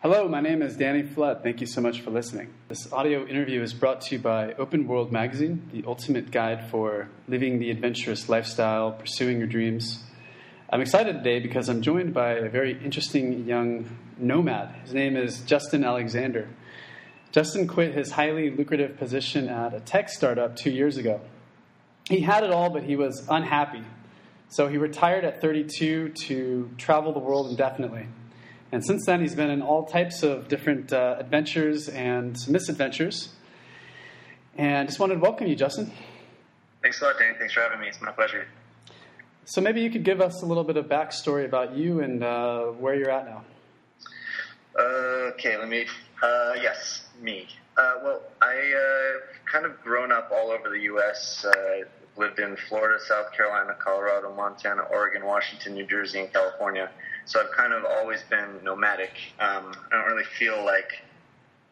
Hello, my name is Danny Flood. Thank you so much for listening. This audio interview is brought to you by OpenWorld Magazine, the ultimate guide for living the adventurous lifestyle, pursuing your dreams. I'm excited today because I'm joined by a very interesting young nomad. His name is Justin Alexander. Justin quit his highly lucrative position at a tech startup two years ago. He had it all, but he was unhappy. So he retired at 32 to travel the world indefinitely. And since then, he's been in all types of different uh, adventures and misadventures. And just wanted to welcome you, Justin. Thanks a lot, Danny. Thanks for having me. It's my pleasure. So maybe you could give us a little bit of backstory about you and uh, where you're at now. Uh, okay, let me. Uh, yes, me. Uh, well, I uh, kind of grown up all over the U.S. Uh, lived in Florida, South Carolina, Colorado, Montana, Oregon, Washington, New Jersey, and California. So I've kind of always been nomadic. Um, I don't really feel like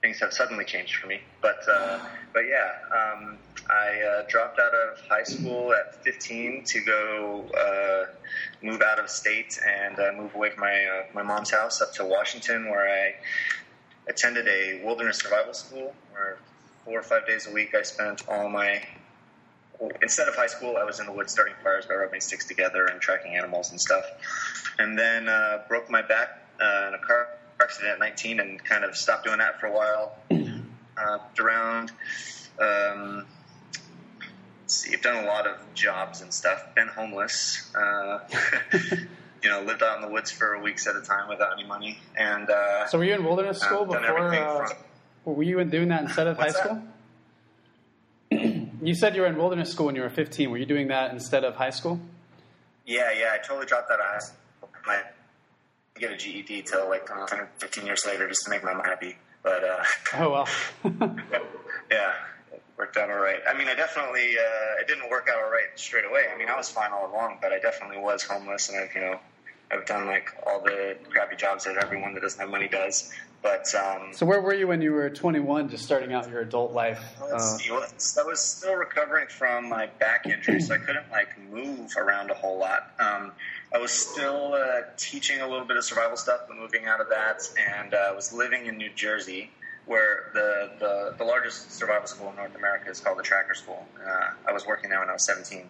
things have suddenly changed for me, but uh, but yeah, um, I uh, dropped out of high school at 15 to go uh, move out of state and uh, move away from my uh, my mom's house up to Washington, where I attended a wilderness survival school where four or five days a week I spent all my instead of high school, I was in the woods starting fires by rubbing sticks together and tracking animals and stuff. And then uh, broke my back uh, in a car accident at 19 and kind of stopped doing that for a while. Uh, around. Um, see, I've done a lot of jobs and stuff. Been homeless. Uh, you know, lived out in the woods for weeks at a time without any money. And uh, so, were you in wilderness school before? Uh, were you doing that instead of high school? You said you were in wilderness school when you were 15. Were you doing that instead of high school? Yeah, yeah. I totally dropped that out I get a GED till like uh, 15 years later just to make my mom happy. But uh, oh well. yeah, it worked out all right. I mean, I definitely uh, it didn't work out all right straight away. I mean, I was fine all along, but I definitely was homeless, and I've you know I've done like all the crappy jobs that everyone that doesn't have money does. But um, so, where were you when you were 21, just starting out your adult life? Uh, I was still recovering from my back injury, so I couldn't like move around a whole lot. Um, I was still uh, teaching a little bit of survival stuff, but moving out of that, and uh, I was living in New Jersey, where the, the, the largest survival school in North America is called the Tracker School. Uh, I was working there when I was 17.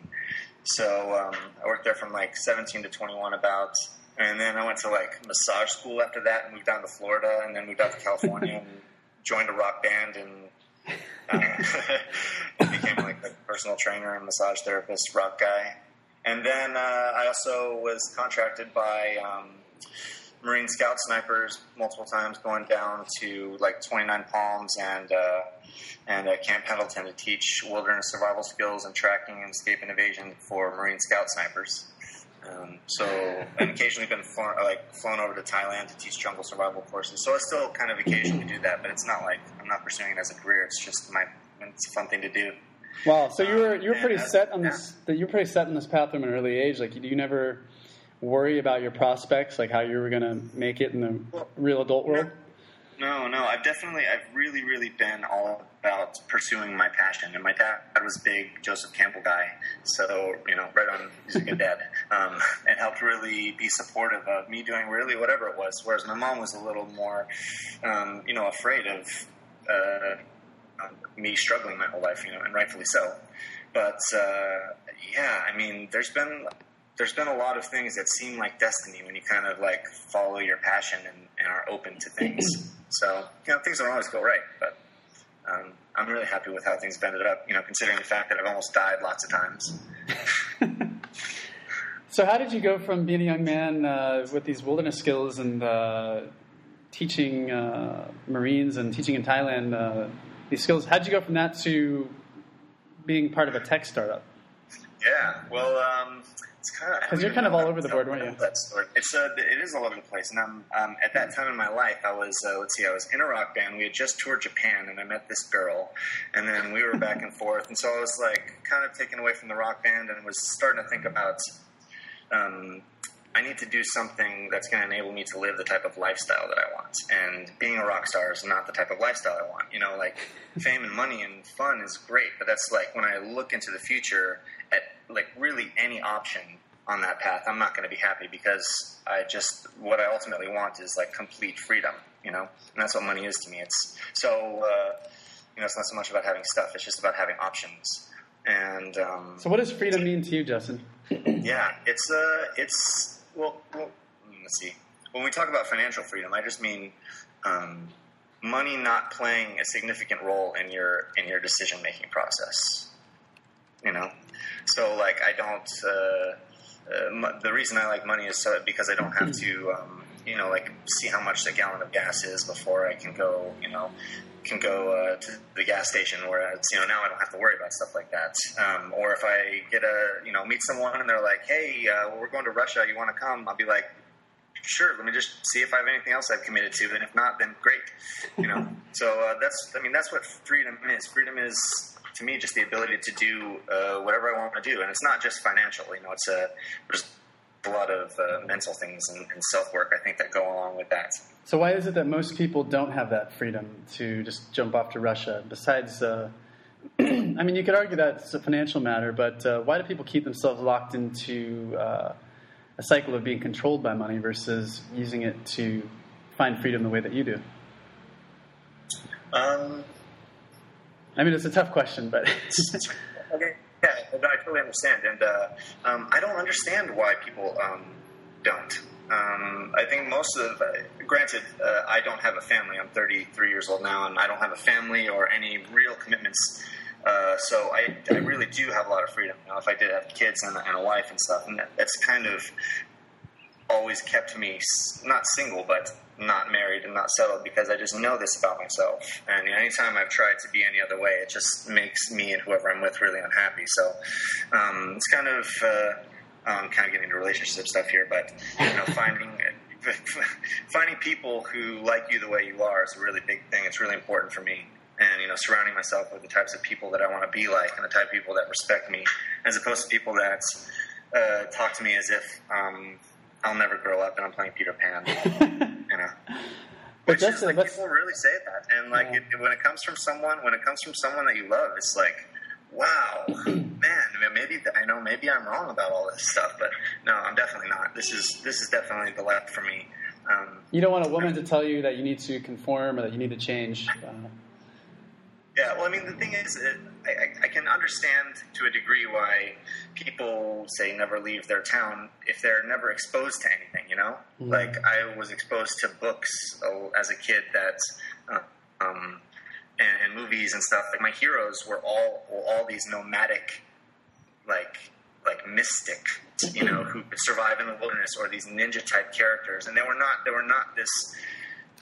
So um, I worked there from like 17 to 21 about and then I went to like massage school after that, and moved down to Florida, and then moved out to California and joined a rock band and uh, became like a personal trainer and massage therapist, rock guy. And then uh, I also was contracted by um, Marine Scout snipers multiple times, going down to like 29 Palms and uh, and uh, Camp Pendleton to teach wilderness survival skills and tracking and escape and evasion for Marine Scout snipers. Um, so I've occasionally been flown, like flown over to Thailand to teach jungle survival courses. So I still kind of occasionally do that, but it's not like I'm not pursuing it as a career. It's just my it's a fun thing to do. Wow. So you were you were pretty set on this. Yeah. You were pretty set on this path from an early age. Like, do you never worry about your prospects, like how you were going to make it in the real adult world? No, no. I've definitely, I've really, really been all about pursuing my passion. And my dad was a big Joseph Campbell guy, so you know, right on. He's a good dad, um, and helped really be supportive of me doing really whatever it was. Whereas my mom was a little more, um, you know, afraid of uh, me struggling my whole life, you know, and rightfully so. But uh, yeah, I mean, there's been there's been a lot of things that seem like destiny when you kind of like follow your passion and, and are open to things. so you know things don't always go right, but um, I'm really happy with how things have ended up. You know, considering the fact that I've almost died lots of times. so how did you go from being a young man uh, with these wilderness skills and uh, teaching uh, Marines and teaching in Thailand uh, these skills? How did you go from that to being part of a tech startup? Yeah, well. Um, it's kind of because you're kind of all over the board, weren't you? That story. It's uh, it is all over the place. And I'm um, at that time in my life, I was uh, let's see, I was in a rock band. We had just toured Japan, and I met this girl, and then we were back and forth. And so I was like kind of taken away from the rock band, and was starting to think about. Um, I need to do something that's going to enable me to live the type of lifestyle that I want. And being a rock star is not the type of lifestyle I want. You know, like fame and money and fun is great, but that's like when I look into the future like really any option on that path, I'm not going to be happy because I just what I ultimately want is like complete freedom, you know, and that's what money is to me. It's so uh, you know, it's not so much about having stuff; it's just about having options. And um, so, what does freedom mean to you, Justin? yeah, it's uh, it's well, well, let's see. When we talk about financial freedom, I just mean um, money not playing a significant role in your in your decision making process. You know, so like I don't. Uh, uh, the reason I like money is so because I don't have to, um, you know, like see how much a gallon of gas is before I can go, you know, can go uh, to the gas station. Whereas you know, now I don't have to worry about stuff like that. Um, or if I get a, you know, meet someone and they're like, "Hey, uh, we're going to Russia. You want to come?" I'll be like, sure, let me just see if I have anything else I've committed to, and if not, then great. You know, so uh, that's I mean that's what freedom is. Freedom is to me just the ability to do uh, whatever I want to do, and it's not just financial. You know, it's a there's a lot of uh, mental things and, and self work I think that go along with that. So why is it that most people don't have that freedom to just jump off to Russia? Besides. Uh, I mean, you could argue that it's a financial matter, but uh, why do people keep themselves locked into uh, a cycle of being controlled by money versus using it to find freedom the way that you do? Um, I mean, it's a tough question, but. Okay, yeah, I totally understand. And uh, um, I don't understand why people um, don't. Um, I think most of, uh, granted, uh, I don't have a family. I'm 33 years old now, and I don't have a family or any real commitments uh, so I, I really do have a lot of freedom. You know, if I did have kids and, and a wife and stuff, and that, that's kind of always kept me not single, but not married and not settled because I just know this about myself. And you know, anytime I've tried to be any other way, it just makes me and whoever I'm with really unhappy. So um, it's kind of uh, um, kind of getting into relationship stuff here, but you know, finding. finding people who like you the way you are is a really big thing. It's really important for me and you know surrounding myself with the types of people that I want to be like and the type of people that respect me, as opposed to people that uh, talk to me as if um, I'll never grow up and I'm playing Peter Pan. you know. Which is, like, people really say that, and like yeah. it, when it comes from someone, when it comes from someone that you love, it's like, wow, man. Maybe I know, maybe I'm wrong about all this stuff, but no, I'm definitely not. This is this is definitely the left for me. Um, you don't want a woman to tell you that you need to conform or that you need to change. Uh, yeah, well, I mean, the thing is, I, I, can understand to a degree why people say never leave their town if they're never exposed to anything, you know? Mm-hmm. Like, I was exposed to books oh, as a kid that, uh, um, and, and, movies and stuff. Like, my heroes were all, were all these nomadic, like, like mystic, you know, who could survive in the wilderness, or these ninja type characters, and they were not, they were not this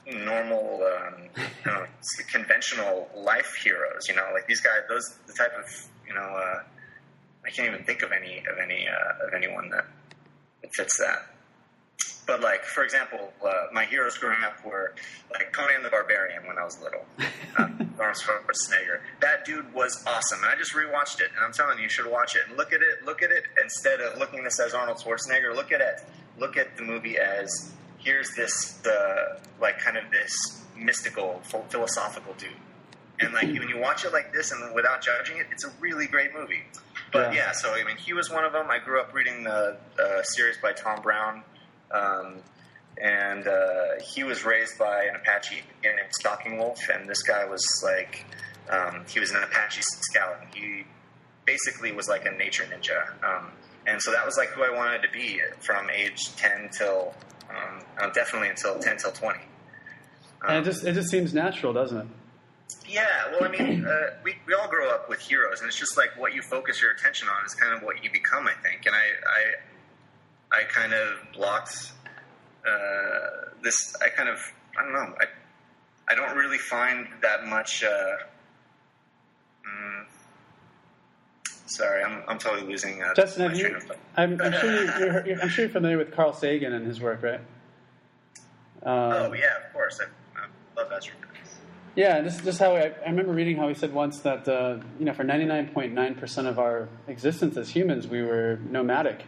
normal, um, you know, conventional life heroes. You know, like these guys, those the type of you know, uh, I can't even think of any of any uh, of anyone that, that fits that. But like, for example, uh, my heroes growing up were like Conan the Barbarian when I was little. Uh, Arnold Schwarzenegger. That dude was awesome, and I just rewatched it, and I'm telling you, you should watch it and look at it. Look at it instead of looking at this as Arnold Schwarzenegger. Look at it. Look at the movie as here's this uh, like kind of this mystical philosophical dude. And like when you watch it like this and without judging it it's a really great movie. But yeah, yeah so i mean he was one of them. I grew up reading the uh, series by tom brown um, and uh, he was raised by an apache named stalking wolf and this guy was like um, he was an apache scout. He basically was like a nature ninja. Um, and so that was like who i wanted to be from age 10 till um, uh, definitely until ten till twenty. Um, and it just it just seems natural, doesn't it? Yeah, well, I mean, uh, we we all grow up with heroes, and it's just like what you focus your attention on is kind of what you become, I think. And I I I kind of blocked uh, this. I kind of I don't know. I I don't really find that much. Uh, mm, Sorry, I'm, I'm totally losing. Uh, Justin, you, I'm, I'm, sure you're, you're, I'm sure you're familiar with Carl Sagan and his work, right? Um, oh yeah, of course. I, I love that. Yeah, this is just how I, I, remember reading how he said once that uh, you know for 99.9% of our existence as humans, we were nomadic,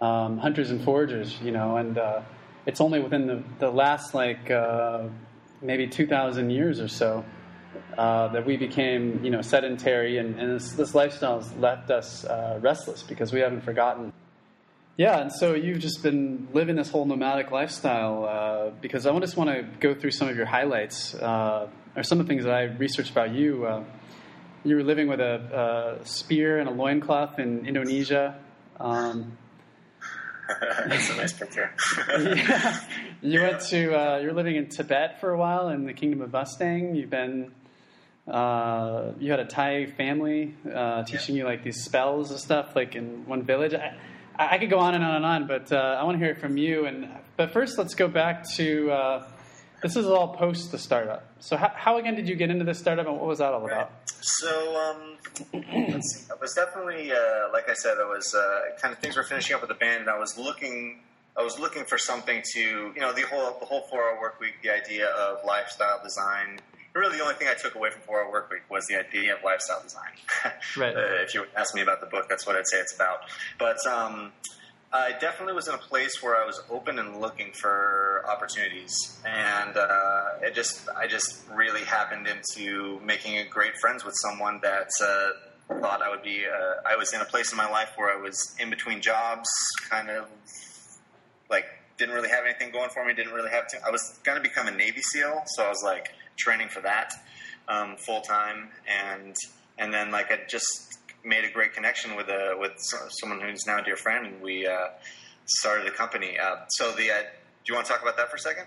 um, hunters and foragers. You know, and uh, it's only within the, the last like uh, maybe 2,000 years or so uh, that we became, you know, sedentary, and, and this, this lifestyle has left us uh, restless because we haven't forgotten Yeah, and so you've just been living this whole nomadic lifestyle uh, because I just want to go through some of your highlights uh, or some of the things that I researched about you. Uh, you were living with a, a, spear and a loincloth in Indonesia. Um, That's a nice picture. yeah. You went to, uh, you were living in Tibet for a while in the Kingdom of Mustang. You've been, uh, you had a Thai family uh, teaching yeah. you like these spells and stuff, like in one village. I, I could go on and on and on, but uh, I want to hear it from you. And but first, let's go back to uh, this is all post the startup. So how, how, again did you get into this startup, and what was that all about? So um. I was definitely, uh, like I said, I was uh, kind of things were finishing up with the band, and I was looking. I was looking for something to, you know, the whole the whole four hour work week, the idea of lifestyle design, really the only thing I took away from Four Hour Work Week was the idea of lifestyle design. right. Uh, if you ask me about the book, that's what I'd say it's about. But um, I definitely was in a place where I was open and looking for opportunities, and uh, it just I just really happened into making great friends with someone that. Uh, thought I would be. Uh, I was in a place in my life where I was in between jobs, kind of like didn't really have anything going for me. Didn't really have to. I was going to become a Navy SEAL, so I was like, training for that um, full time, and and then like I just made a great connection with a with someone who's now a dear friend, and we uh, started a company. Uh, so the uh, do you want to talk about that for a second?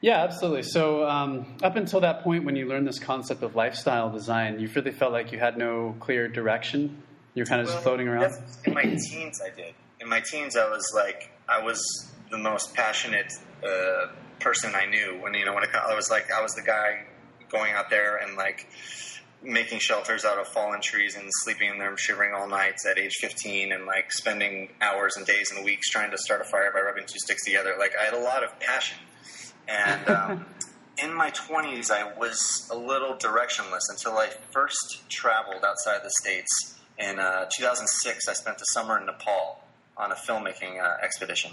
Yeah, absolutely. So um, up until that point, when you learned this concept of lifestyle design, you really felt like you had no clear direction. You're kind of well, just floating around. In my teens, I did. In my teens, I was like, I was the most passionate uh, person I knew. When you know, when it, I was like, I was the guy going out there and like making shelters out of fallen trees and sleeping in them, shivering all nights at age 15, and like spending hours and days and weeks trying to start a fire by rubbing two sticks together. Like I had a lot of passion, and um, in my 20s, I was a little directionless until I first traveled outside the states. In uh, 2006, I spent the summer in Nepal on a filmmaking uh, expedition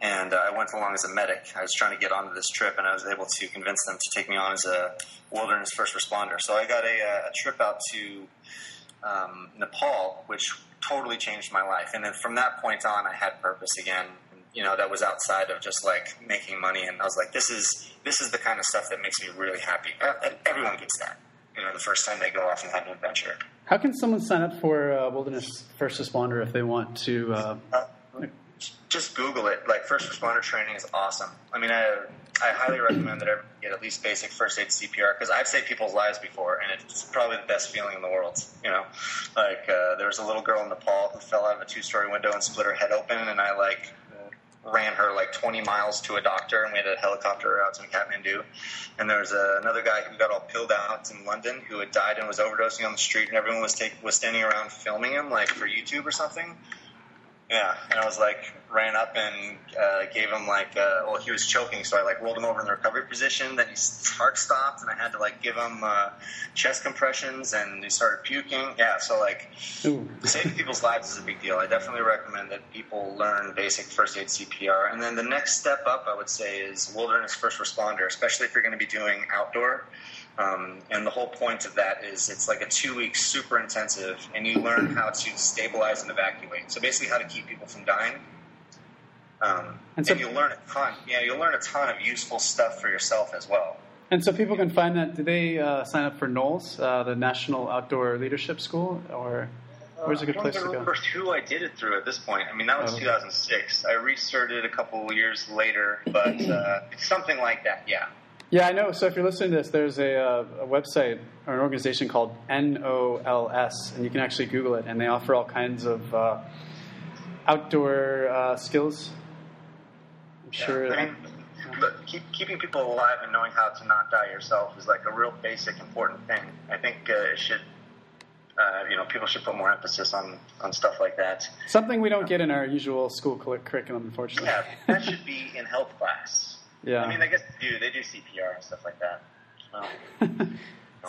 and uh, I went along as a medic. I was trying to get onto this trip, and I was able to convince them to take me on as a wilderness first responder. So I got a, uh, a trip out to um, Nepal, which totally changed my life. And then from that point on, I had purpose again. You know, that was outside of just like making money, and I was like, "This is this is the kind of stuff that makes me really happy." Everyone gets that. You know, the first time they go off and have an adventure. How can someone sign up for uh, wilderness first responder if they want to? Uh, uh just Google it. Like first responder training is awesome. I mean, I I highly recommend that everyone get at least basic first aid CPR because I've saved people's lives before, and it's probably the best feeling in the world. You know, like uh, there was a little girl in Nepal who fell out of a two story window and split her head open, and I like ran her like 20 miles to a doctor, and we had a helicopter out to Kathmandu. And there was uh, another guy who got all pilled out in London who had died and was overdosing on the street, and everyone was take, was standing around filming him like for YouTube or something. Yeah, and I was like, ran up and uh, gave him like, uh, well, he was choking, so I like rolled him over in the recovery position. Then his heart stopped, and I had to like give him uh, chest compressions, and he started puking. Yeah, so like, Ooh. saving people's lives is a big deal. I definitely recommend that people learn basic first aid CPR, and then the next step up, I would say, is wilderness first responder, especially if you're going to be doing outdoor. Um, and the whole point of that is it's like a two week super intensive, and you learn how to stabilize and evacuate. So basically, how to keep people from dying. Um, and, so, and you'll learn a ton. Yeah, you'll learn a ton of useful stuff for yourself as well. And so people can find that. Do they uh, sign up for NOLS, uh, the National Outdoor Leadership School, or where's a good place to go? I don't remember who I did it through at this point. I mean, that was oh. 2006. I restarted a couple years later, but uh, it's something like that. Yeah. Yeah, I know. So if you're listening to this, there's a, uh, a website or an organization called NOLS, and you can actually Google it, and they offer all kinds of uh, outdoor uh, skills. I'm yeah, sure. I mean, keep, keeping people alive and knowing how to not die yourself is like a real basic, important thing. I think uh, it should. Uh, you know, people should put more emphasis on, on stuff like that. Something we don't get in our usual school curriculum, unfortunately. Yeah, that should be in health class. Yeah. I mean, I guess they do. They do CPR and stuff like that. Well, no,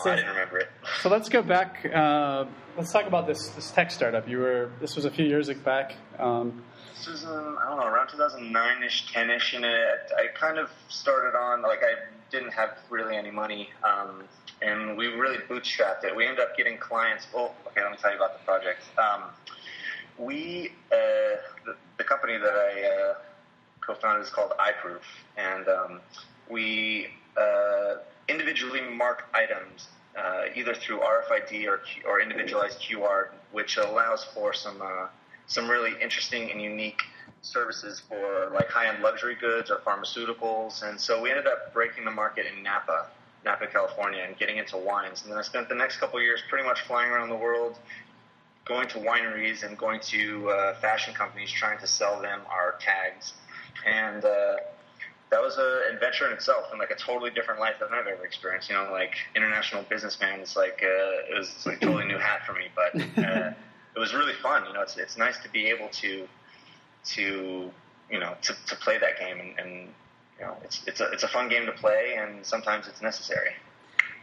so, I didn't remember it. So let's go back. Uh, let's talk about this this tech startup. You were this was a few years back. Um, this was um, I don't know around 2009ish, 10ish, and it, I kind of started on like I didn't have really any money, um, and we really bootstrapped it. We ended up getting clients. Oh, okay. Let me tell you about the project. Um, we uh, the, the company that I uh, co-founded is called iProof, and um, we uh, individually mark items uh, either through RFID or or individualized QR, which allows for some uh, some really interesting and unique services for like high-end luxury goods or pharmaceuticals. And so we ended up breaking the market in Napa, Napa, California, and getting into wines. And then I spent the next couple years pretty much flying around the world, going to wineries and going to uh, fashion companies trying to sell them our tags. And uh, that was an adventure in itself and like a totally different life than I've ever experienced. You know, like international businessman is like uh, it was like a totally new hat for me, but uh, it was really fun. You know, it's it's nice to be able to to you know to, to play that game and, and you know it's it's a it's a fun game to play and sometimes it's necessary.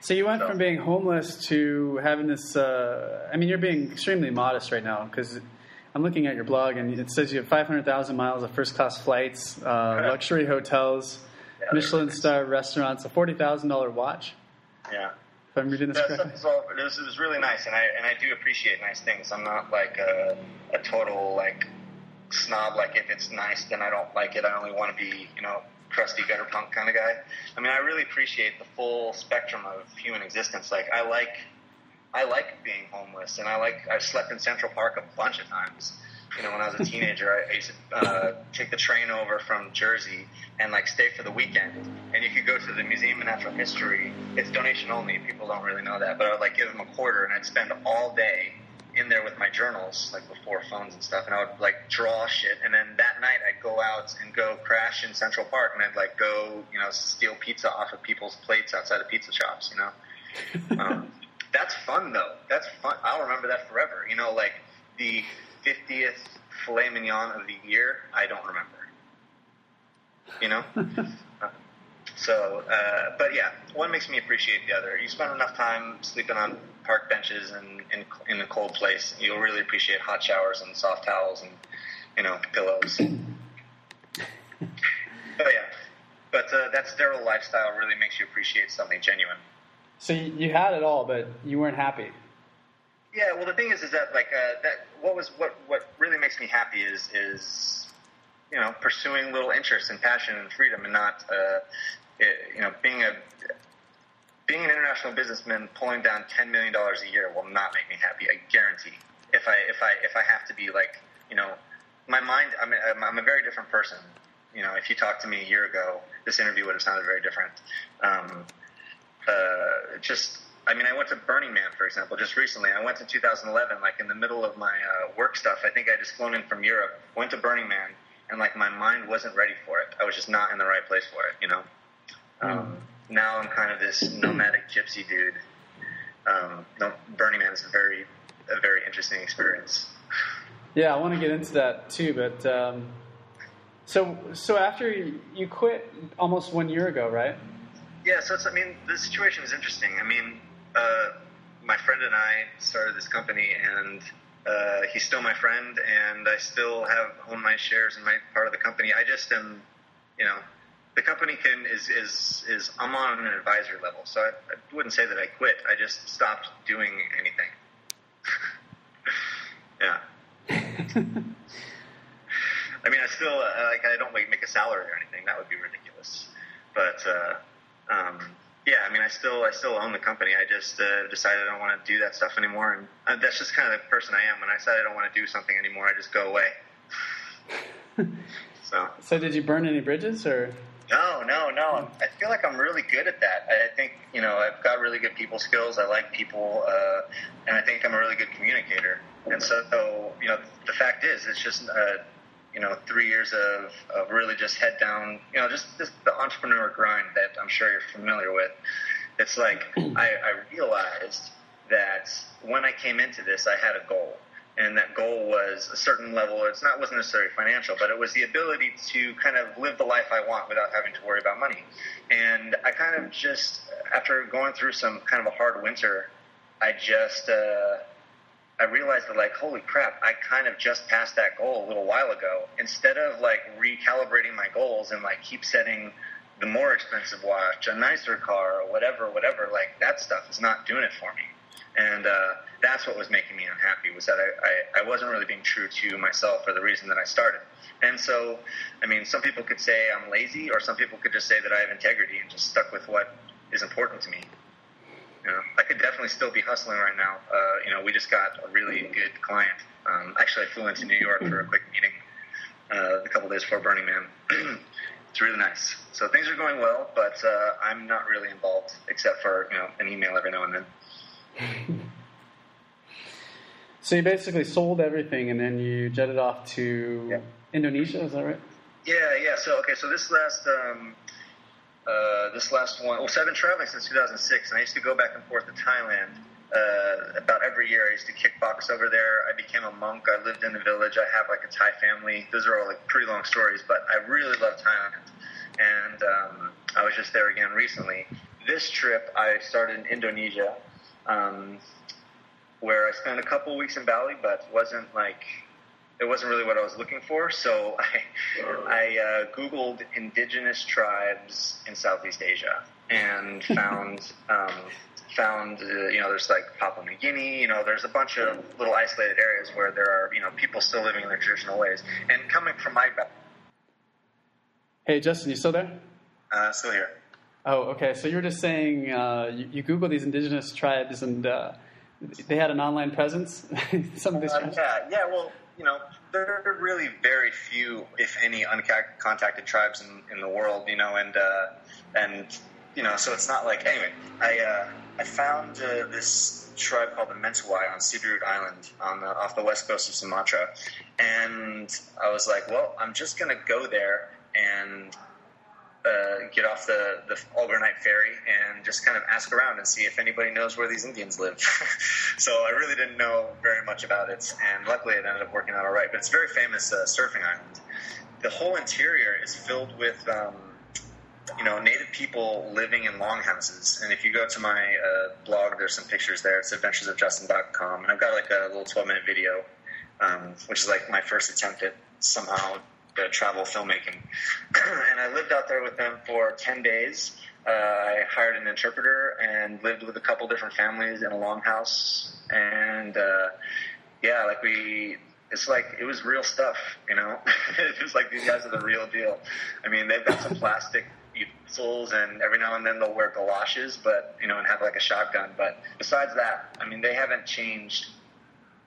So you went so. from being homeless to having this. Uh, I mean, you're being extremely modest right now because I'm looking at your blog and it says you have 500,000 miles of first class flights, uh, luxury hotels, Michelin star restaurants, a forty thousand dollar watch. Yeah. If I'm reading this yeah, correctly. All, it, was, it was really nice, and I and I do appreciate nice things. I'm not like a, a total like snob. Like if it's nice, then I don't like it. I only want to be, you know, crusty gutter punk kind of guy. I mean, I really appreciate the full spectrum of human existence. Like I like, I like being homeless, and I like I've slept in Central Park a bunch of times. You know, when I was a teenager, I, used to uh, take the train over from Jersey and like stay for the weekend. And you could go to the Museum of Natural History. It's donation only. People don't really know that, but I would like give them a quarter, and I'd spend all day in there with my journals, like before phones and stuff, and I would like draw shit. And then that night I'd go out and go crash in Central Park, and I'd like go, you know, steal pizza off of people's plates outside of pizza shops. You know, um, that's fun though. That's fun. I'll remember that forever. You know, like the fiftieth filet mignon of the year, I don't remember. You know. So, uh, but yeah, one makes me appreciate the other. You spend enough time sleeping on park benches and in, in a cold place, you'll really appreciate hot showers and soft towels and you know pillows. oh yeah, but uh, that sterile lifestyle really makes you appreciate something genuine. So you had it all, but you weren't happy. Yeah, well, the thing is, is that like uh, that. What was what what really makes me happy is is you know pursuing little interests and passion and freedom, and not uh, it, you know being a being an international businessman pulling down ten million dollars a year will not make me happy. I guarantee. If I if I if I have to be like you know, my mind. I'm a, I'm a very different person. You know, if you talked to me a year ago, this interview would have sounded very different. Um, uh, just I mean, I went to Burning Man, for example, just recently. I went to 2011, like in the middle of my uh, work stuff. I think I just flown in from Europe, went to Burning Man, and like my mind wasn't ready for it. I was just not in the right place for it, you know. Um, now I'm kind of this nomadic gypsy dude. Um, Burning Man is a very, a very interesting experience. Yeah, I want to get into that too, but um, so so after you quit almost one year ago, right? Yeah, so it's, I mean the situation is interesting. I mean, uh, my friend and I started this company, and uh, he's still my friend, and I still have own my shares in my part of the company. I just am, you know, the company can is is is I'm on an advisory level, so I, I wouldn't say that I quit. I just stopped doing anything. yeah. I mean, I still uh, like I don't like make a salary or anything. That would be ridiculous. But uh, um, yeah, I mean, I still I still own the company. I just uh, decided I don't want to do that stuff anymore, and uh, that's just kind of the person I am. When I decide I don't want to do something anymore, I just go away. so. So did you burn any bridges or? No, no, no. I feel like I'm really good at that. I think you know I've got really good people skills. I like people, uh, and I think I'm a really good communicator. And so, you know, the fact is, it's just uh, you know three years of, of really just head down. You know, just, just the entrepreneur grind that I'm sure you're familiar with. It's like I, I realized that when I came into this, I had a goal and that goal was a certain level. It's not wasn't necessarily financial, but it was the ability to kind of live the life I want without having to worry about money. And I kind of just after going through some kind of a hard winter, I just uh, I realized that like holy crap, I kind of just passed that goal a little while ago. Instead of like recalibrating my goals and like keep setting the more expensive watch, a nicer car, or whatever, whatever, like that stuff is not doing it for me. and uh, that's what was making me unhappy was that I, I, I wasn't really being true to myself for the reason that I started. And so, I mean, some people could say I'm lazy, or some people could just say that I have integrity and just stuck with what is important to me. You know, I could definitely still be hustling right now. Uh, you know, we just got a really good client. Um, actually, I flew into New York for a quick meeting uh, a couple days before Burning Man. it's really nice. So things are going well, but uh, I'm not really involved except for you know an email every now and then. so you basically sold everything, and then you jetted off to yeah. Indonesia. Is that right? Yeah, yeah. So okay, so this last um, uh, this last one, well, so I've been traveling since 2006, and I used to go back and forth to Thailand uh, about every year. I used to kickbox over there. I became a monk. I lived in the village. I have like a Thai family. Those are all like pretty long stories, but I really love Thailand. And um, I was just there again recently. This trip, I started in Indonesia, um, where I spent a couple weeks in Bali, but wasn't like it wasn't really what I was looking for. So I, I uh, Googled indigenous tribes in Southeast Asia and found um, found uh, you know there's like Papua New Guinea. You know there's a bunch of little isolated areas where there are you know people still living in their traditional ways. And coming from my background. Hey Justin, you still there? Uh, still here. Oh, okay. So you were just saying uh, you, you Google these indigenous tribes and uh, they had an online presence. Some of these. Uh, yeah, yeah. Well, you know, there are really very few, if any, uncontacted tribes in, in the world, you know, and uh, and you know, so it's not like anyway. I uh, I found uh, this tribe called the Mentawai on Siberut Island on the, off the west coast of Sumatra, and I was like, well, I'm just gonna go there and uh, get off the, the overnight ferry and just kind of ask around and see if anybody knows where these Indians live. so I really didn't know very much about it, and luckily it ended up working out all right. But it's a very famous uh, surfing island. The whole interior is filled with, um, you know, native people living in longhouses. And if you go to my uh, blog, there's some pictures there. It's adventuresofjustin.com, and I've got like a little 12 minute video, um, which is like my first attempt at somehow uh, travel filmmaking. and I lived out there with them for 10 days. Uh, I hired an interpreter and lived with a couple different families in a longhouse. And uh, yeah, like we, it's like it was real stuff, you know. it was like these guys are the real deal. I mean, they've got some plastic utensils, and every now and then they'll wear galoshes, but you know, and have like a shotgun. But besides that, I mean, they haven't changed.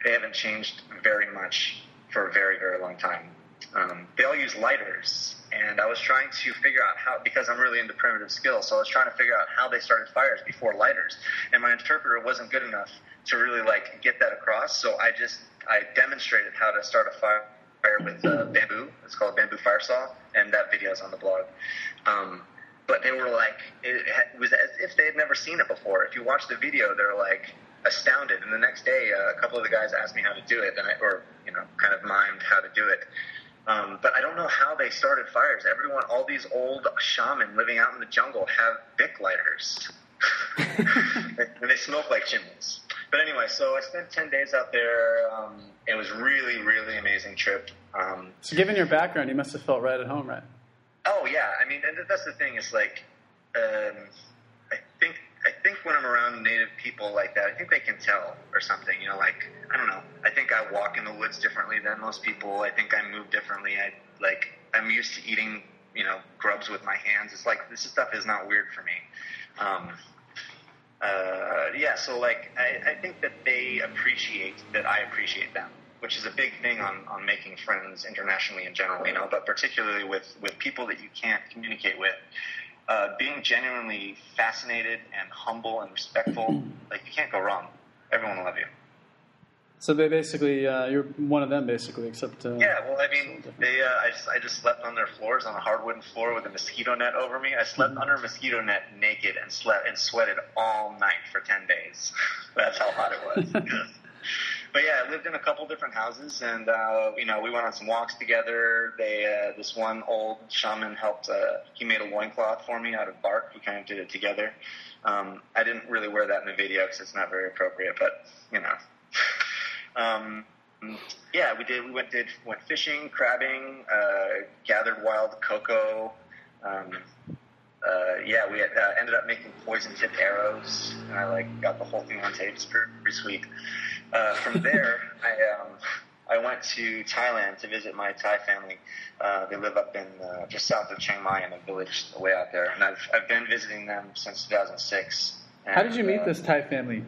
They haven't changed very much for a very, very long time um, they all use lighters. And I was trying to figure out how, because I'm really into primitive skills, so I was trying to figure out how they started fires before lighters. And my interpreter wasn't good enough to really like get that across. So I just I demonstrated how to start a fire with uh, bamboo. It's called bamboo fire saw, and that video is on the blog. Um, but they were like, it, it was as if they had never seen it before. If you watch the video, they're like astounded. And the next day, uh, a couple of the guys asked me how to do it, and I, or you know, kind of mimed how to do it. Um, but I don't know how they started fires. Everyone, all these old shaman living out in the jungle have Bic lighters. and they smoke like chimneys. But anyway, so I spent 10 days out there. Um, it was really, really amazing trip. Um, so given your background, you must have felt right at home, right? Oh, yeah. I mean, and that's the thing is like, um, I think I think when I'm around native people like that, I think they can tell or something. You know, like I don't know. I think I walk in the woods differently than most people. I think I move differently. I like I'm used to eating you know grubs with my hands. It's like this stuff is not weird for me. Um, uh, yeah, so like I, I think that they appreciate that I appreciate them, which is a big thing on, on making friends internationally in general, you know, but particularly with, with people that you can't communicate with uh, being genuinely fascinated and humble and respectful, like you can't go wrong. Everyone will love you. So they basically, uh, you're one of them, basically, except. Uh, yeah, well, I mean, they. Uh, I just, I just slept on their floors on a hardwood floor with a mosquito net over me. I slept mm-hmm. under a mosquito net naked and slept and sweated all night for ten days. That's how hot it was. but yeah, I lived in a couple different houses, and uh, you know, we went on some walks together. They, uh, this one old shaman helped. Uh, he made a loincloth for me out of bark. We kind of did it together. Um, I didn't really wear that in the video because it's not very appropriate, but you know. um, yeah, we did. We went did went fishing, crabbing, uh, gathered wild cocoa. Um, uh, yeah, we had, uh, ended up making poison tip arrows, and I like got the whole thing on tape. It's pretty, pretty sweet. Uh, from there, I um, I went to Thailand to visit my Thai family. Uh, they live up in uh, just south of Chiang Mai in a village way out there, and I've I've been visiting them since 2006. And, How did you meet uh, this Thai family?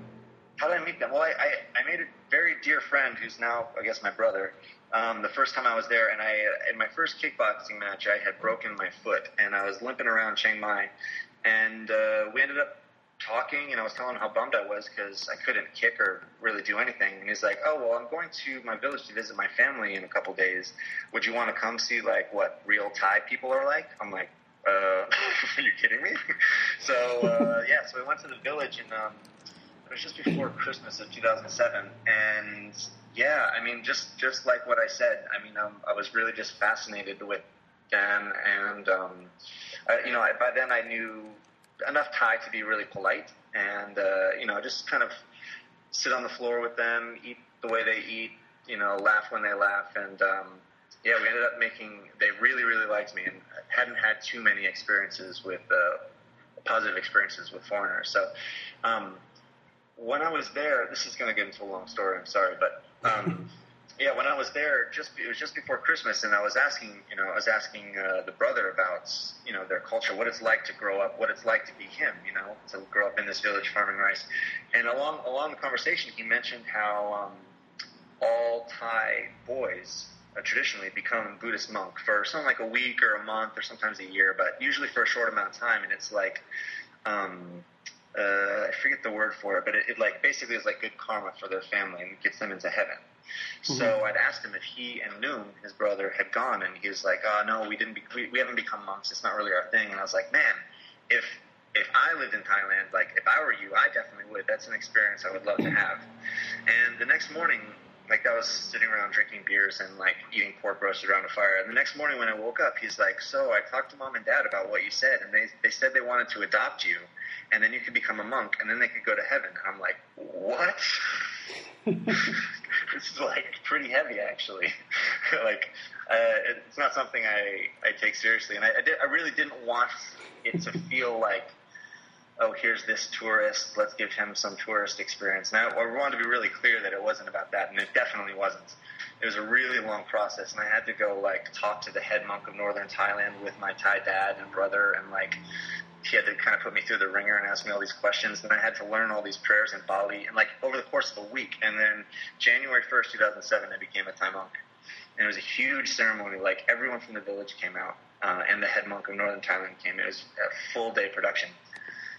How did I meet them? Well, I, I, I made a very dear friend who's now, I guess, my brother. Um, the first time I was there, and I in my first kickboxing match, I had broken my foot, and I was limping around Chiang Mai, and uh, we ended up talking, and I was telling him how bummed I was because I couldn't kick or really do anything. And he's like, "Oh well, I'm going to my village to visit my family in a couple days. Would you want to come see like what real Thai people are like?" I'm like, uh, "Are you kidding me?" so uh, yeah, so we went to the village, and um, it was just before Christmas of 2007, and yeah, I mean, just just like what I said, I mean, um, I was really just fascinated with them, and um, I, you know, I, by then I knew enough Thai to be really polite, and uh, you know, just kind of sit on the floor with them, eat the way they eat, you know, laugh when they laugh, and um, yeah, we ended up making. They really, really liked me, and hadn't had too many experiences with uh, positive experiences with foreigners. So um, when I was there, this is going to get into a long story. I'm sorry, but um, yeah, when I was there, just it was just before Christmas, and I was asking, you know, I was asking uh, the brother about, you know, their culture, what it's like to grow up, what it's like to be him, you know, to grow up in this village farming rice. And along along the conversation, he mentioned how um, all Thai boys uh, traditionally become Buddhist monk for something like a week or a month or sometimes a year, but usually for a short amount of time. And it's like, um, uh, I forget the word for it, but it, it like basically is like good karma for their family and gets them into heaven. So mm-hmm. I'd asked him if he and Noon, his brother, had gone, and he was like, "Oh no, we didn't. Be, we, we haven't become monks. It's not really our thing." And I was like, "Man, if if I lived in Thailand, like if I were you, I definitely would. That's an experience I would love to have." And the next morning, like I was sitting around drinking beers and like eating pork roasted around a fire. And the next morning when I woke up, he's like, "So I talked to mom and dad about what you said, and they they said they wanted to adopt you, and then you could become a monk, and then they could go to heaven." And I'm like, "What?" is like pretty heavy, actually. like, uh, it's not something I, I take seriously, and I, I, did, I really didn't want it to feel like, oh, here's this tourist, let's give him some tourist experience. Now, I wanted to be really clear that it wasn't about that, and it definitely wasn't. It was a really long process, and I had to go like talk to the head monk of northern Thailand with my Thai dad and brother, and like he had to kind of put me through the ringer and ask me all these questions. And I had to learn all these prayers in Pali, and like over the course of a week. And then January first, two thousand seven, I became a Thai monk, and it was a huge ceremony. Like everyone from the village came out, uh, and the head monk of northern Thailand came. It was a full day production.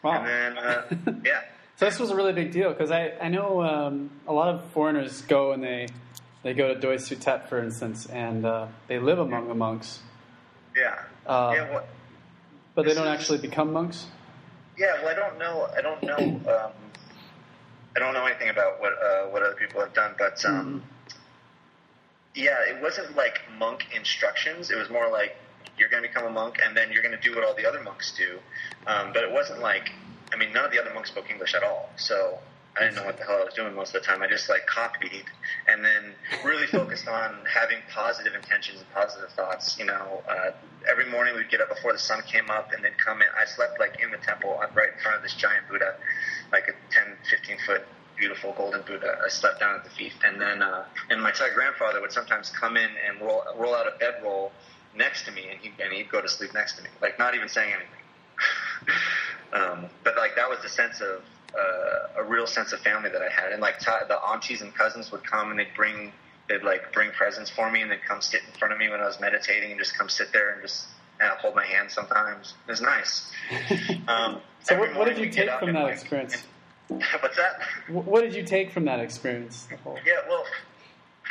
Wow. And then uh, yeah. So this was a really big deal because I, I know um, a lot of foreigners go and they they go to Doi Suthep, for instance, and uh, they live among the monks, Yeah. uh, yeah. Well, but they don't actually become monks. Yeah, well, I don't know. I don't know. Um, I don't know anything about what uh, what other people have done, but um, yeah, it wasn't like monk instructions. It was more like you're going to become a monk, and then you're going to do what all the other monks do. Um, but it wasn't like. I mean, none of the other monks spoke English at all, so I didn't know what the hell I was doing most of the time. I just like copied, and then really focused on having positive intentions and positive thoughts. You know, uh, every morning we'd get up before the sun came up, and then come in. I slept like in the temple, right in front of this giant Buddha, like a 10, 15 foot beautiful golden Buddha. I slept down at the feet, and then uh, and my Thai grandfather would sometimes come in and roll roll out a bedroll next to me, and he and he'd go to sleep next to me, like not even saying anything. um, but like that was the sense of uh, a real sense of family that I had, and like Thai, the aunties and cousins would come and they'd bring they'd like bring presents for me, and they'd come sit in front of me when I was meditating, and just come sit there and just uh, hold my hand sometimes. It was nice. Um, So what, what did you take from that like- experience? What's that? What did you take from that experience? Yeah, well,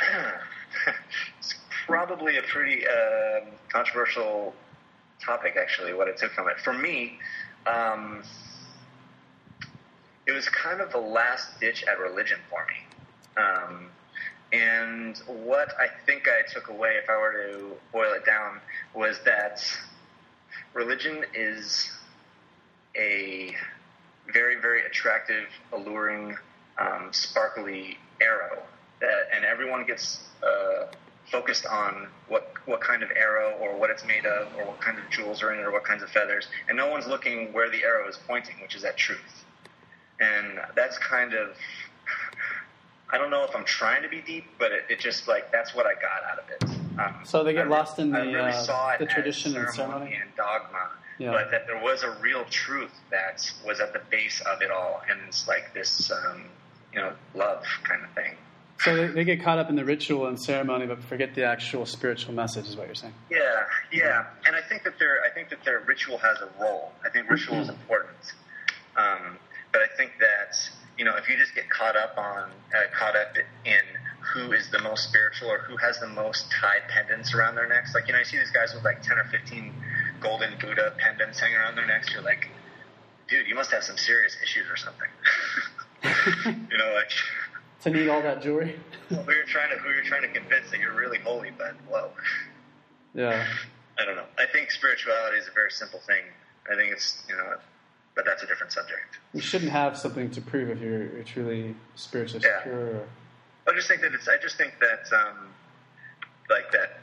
it's probably a pretty um, controversial topic, actually, what I took from it. For me, um, it was kind of the last ditch at religion for me. Um, and what I think I took away, if I were to boil it down, was that religion is a very, very attractive, alluring, um, sparkly arrow, that, and everyone gets uh, focused on what what kind of arrow or what it's made of or what kind of jewels are in it or what kinds of feathers, and no one's looking where the arrow is pointing, which is at truth. And that's kind of I don't know if I'm trying to be deep, but it, it just like that's what I got out of it. Um, so they get I lost in the, really uh, saw it the tradition and ceremony and dogma, Yeah. but that there was a real truth that was at the base of it all, and it's like this, um, you know, love kind of thing. So they, they get caught up in the ritual and ceremony, but forget the actual spiritual message, is what you're saying. Yeah, yeah, and I think that their I think that their ritual has a role. I think ritual is important, um, but I think that you know if you just get caught up on uh, caught up in who is the most spiritual or who has the most tied pendants around their necks, like you know you see these guys with like ten or fifteen golden Buddha pendants hanging around their necks, you're like, dude, you must have some serious issues or something. you know, like To need all that jewelry? who you're trying to who you're trying to convince that you're really holy, but whoa. Yeah. I don't know. I think spirituality is a very simple thing. I think it's you know, but that's a different subject. You shouldn't have something to prove if you're, you're truly spiritually Yeah. secure. I just think that it's. I just think that um, like that.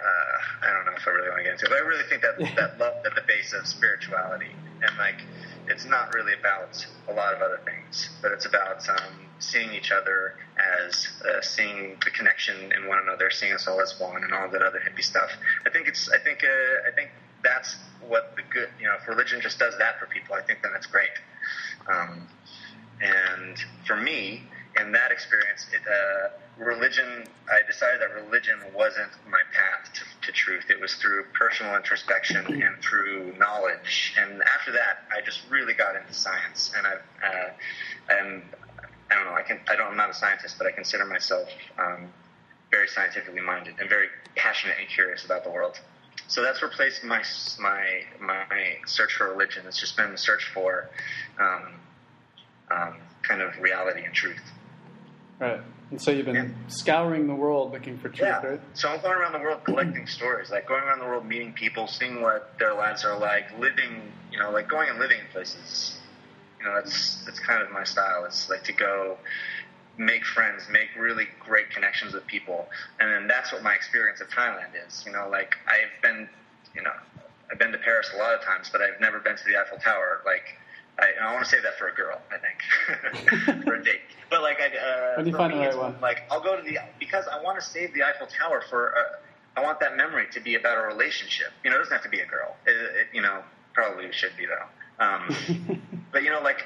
Uh, I don't know if I really want to get into it, but I really think that that love at the base of spirituality, and like it's not really about a lot of other things, but it's about um, seeing each other as uh, seeing the connection in one another, seeing us all as one, and all that other hippie stuff. I think it's. I think. Uh, I think that's what the good. You know, if religion just does that for people, I think then it's great. Um, and for me, in that experience, it, uh, religion, I decided that religion wasn't my path to, to truth. It was through personal introspection and through knowledge. And after that, I just really got into science. And I've, uh, and I don't know, I can, I don't, I'm not a scientist, but I consider myself, um, very scientifically minded and very passionate and curious about the world. So that's replaced my my my search for religion. It's just been the search for um, um, kind of reality and truth. right. And so you've been Yeah. scouring the world looking for truth, Yeah. right? So I'm going around the world collecting stories, like going around the world meeting people, seeing what their lives are like, living, you know, like going and living in places. You know, that's that's kind of my style. It's like to go make friends, make really great connections with people, and then that's what my experience of Thailand is. You know, like I've been, you know, I've been to Paris a lot of times, but I've never been to the Eiffel Tower. Like, I, I want to save that for a girl, I think, for a date. But like, I, uh, When you find me, the right one. like I'll go to the because I want to save the Eiffel Tower for. Uh, I want that memory to be about a relationship. You know, it doesn't have to be a girl. It, it, you know, probably should be though. Um, but you know, like,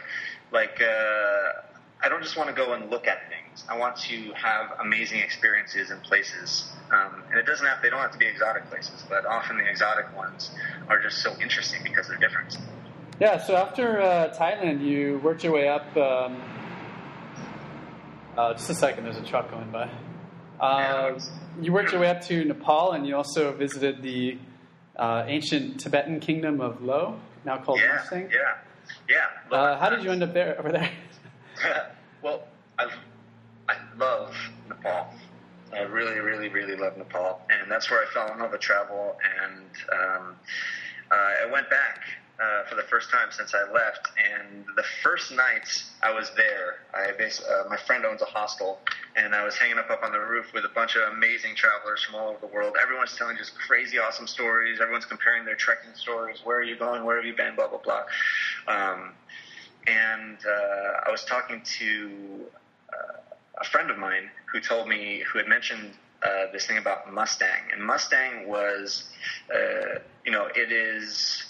like uh, I don't just want to go and look at things. I want to have amazing experiences in places, um, and it doesn't have. They don't have to be exotic places, but often the exotic ones are just so interesting because they're different. Yeah, so after uh, Thailand, you worked your way up. Um, uh, just a second, there's a truck going by. Uh, you worked your way up to Nepal, and you also visited the uh, ancient Tibetan kingdom of Lo, now called Yeah, Mustang. yeah, yeah. Uh, how did you end up there over there? well, I, I love Nepal. I really, really, really love Nepal, and that's where I fell in love with travel. And um, uh, I went back uh, for the first time since I left. And the first night I was there, I uh, my friend owns a hostel, and I was hanging up up on the roof with a bunch of amazing travelers from all over the world. Everyone's telling just crazy, awesome stories. Everyone's comparing their trekking stories. Where are you going? Where have you been? Blah blah blah. Um, and uh, I was talking to uh, a friend of mine who told me who had mentioned uh, this thing about Mustang, and Mustang was, uh, you know, it is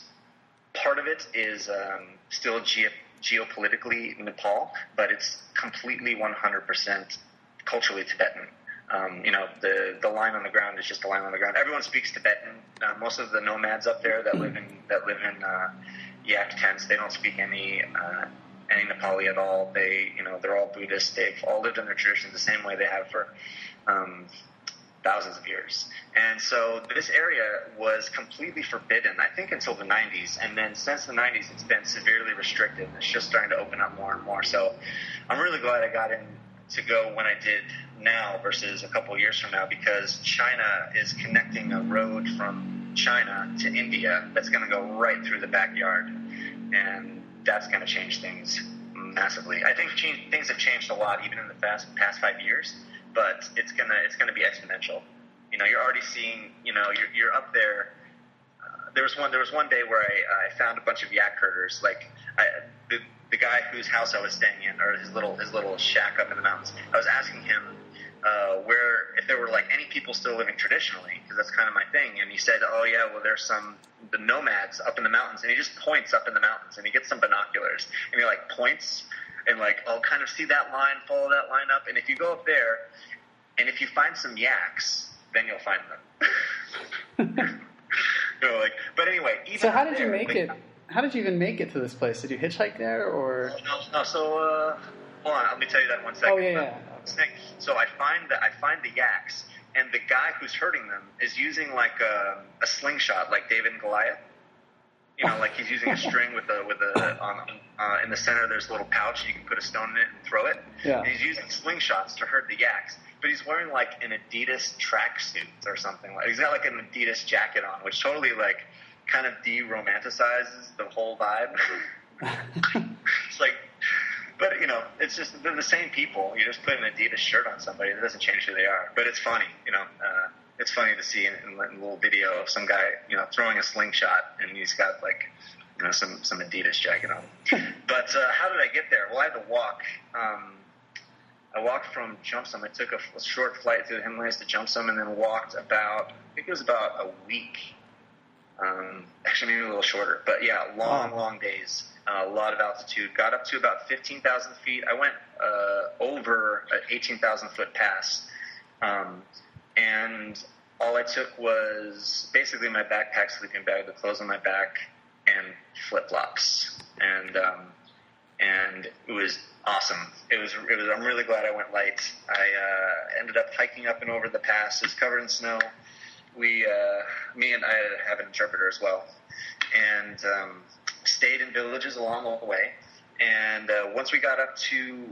part of it is um, still geo- geopolitically Nepal, but it's completely 100% culturally Tibetan. Um, you know, the the line on the ground is just a line on the ground. Everyone speaks Tibetan. Uh, most of the nomads up there that live in that live in uh, yak tents, they don't speak any uh, any Nepali at all. They, you know, they're all Buddhist. They've all lived in their traditions the same way they have for um, thousands of years. And so this area was completely forbidden, I think, until the 90s. And then since the 90s, it's been severely restricted. And it's just starting to open up more and more. So I'm really glad I got in to go when I did now versus a couple years from now because China is connecting a road from China to India that's going to go right through the backyard. And that's going to change things massively. I think change, things have changed a lot even in the past, past five years, but it's gonna it's gonna be exponential. You know, you're already seeing. You know, you're you're up there. Uh, there was one. There was one day where I, I found a bunch of yak herders. Like I, the the guy whose house I was staying in, or his little his little shack up in the mountains. I was asking him uh, where if there were like any people still living traditionally, because that's kind of my thing. And he said, "Oh yeah, well there's some the nomads up in the mountains," and he just points up in the mountains, and he gets some binoculars, and he like points, and like I'll kind of see that line, follow that line up, and if you go up there, and if you find some yaks, then you'll find them. you know, like, but anyway, even So how did you make like, it? How did you even make it to this place? Did you hitchhike there, or? No, no. So uh, hold on, let me tell you that in one second. Oh yeah, yeah. So I find that I find the yaks, and the guy who's hurting them is using like a, a slingshot, like David and Goliath. You know, like he's using a string with a with a on uh, in the center. There's a little pouch, and you can put a stone in it and throw it. Yeah. And he's using slingshots to hurt the yaks, but he's wearing like an Adidas tracksuit or something. Like he's got like an Adidas jacket on, which totally like kind of de-romanticizes the whole vibe. it's like, but you know, it's just they're the same people. You just put an Adidas shirt on somebody, it doesn't change who they are. But it's funny, you know. Uh, it's funny to see in, in a little video of some guy, you know, throwing a slingshot, and he's got like, you know, some some Adidas jacket on. but uh, how did I get there? Well, I had to walk. Um, I walked from Jomsom. I took a, a short flight through the Himalayas to Jomsom, and then walked about. I think it was about a week. Um, actually, maybe a little shorter, but yeah, long, long days. Uh, a lot of altitude. Got up to about 15,000 feet. I went uh, over an 18,000 foot pass, um, and all I took was basically my backpack, sleeping bag, the clothes on my back, and flip flops. And um, and it was awesome. It was, it was. I'm really glad I went light. I uh, ended up hiking up and over the pass. It was covered in snow. We, uh, me and I have an interpreter as well, and um, stayed in villages along the way. And uh, once we got up to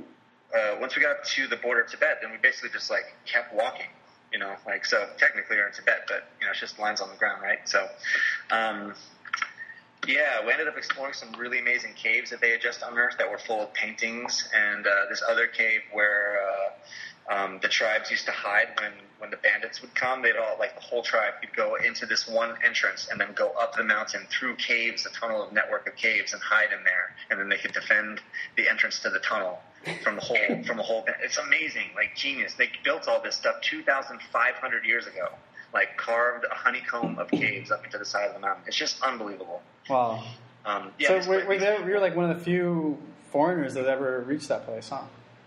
uh, once we got to the border of Tibet, then we basically just like kept walking. You know, like so technically we're in Tibet, but you know it's just lines on the ground, right? So. Um, yeah, we ended up exploring some really amazing caves that they had just unearthed that were full of paintings, and uh, this other cave where uh, um, the tribes used to hide when when the bandits would come. They'd all like the whole tribe could go into this one entrance and then go up the mountain through caves, a tunnel of network of caves, and hide in there, and then they could defend the entrance to the tunnel from the whole from the whole. It's amazing, like genius. They built all this stuff two thousand five hundred years ago. Like carved a honeycomb of caves up into the side of the mountain. It's just unbelievable. Wow. Um, yeah, so it's- were, were there, you were like one of the few foreigners that ever reached that place, huh?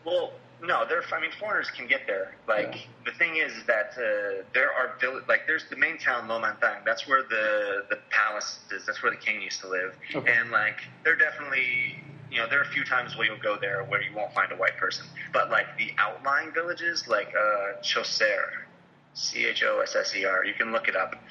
Well, no, there. I mean, foreigners can get there. Like the thing is that uh, there are vill- like there's the main town Lo Manthang. That's where the the palace is. That's where the king used to live. Okay. And like there are definitely. You know, there are a few times where you'll go there where you won't find a white person. But like the outlying villages, like uh, Chaucer, C H O S S E R, you can look it up,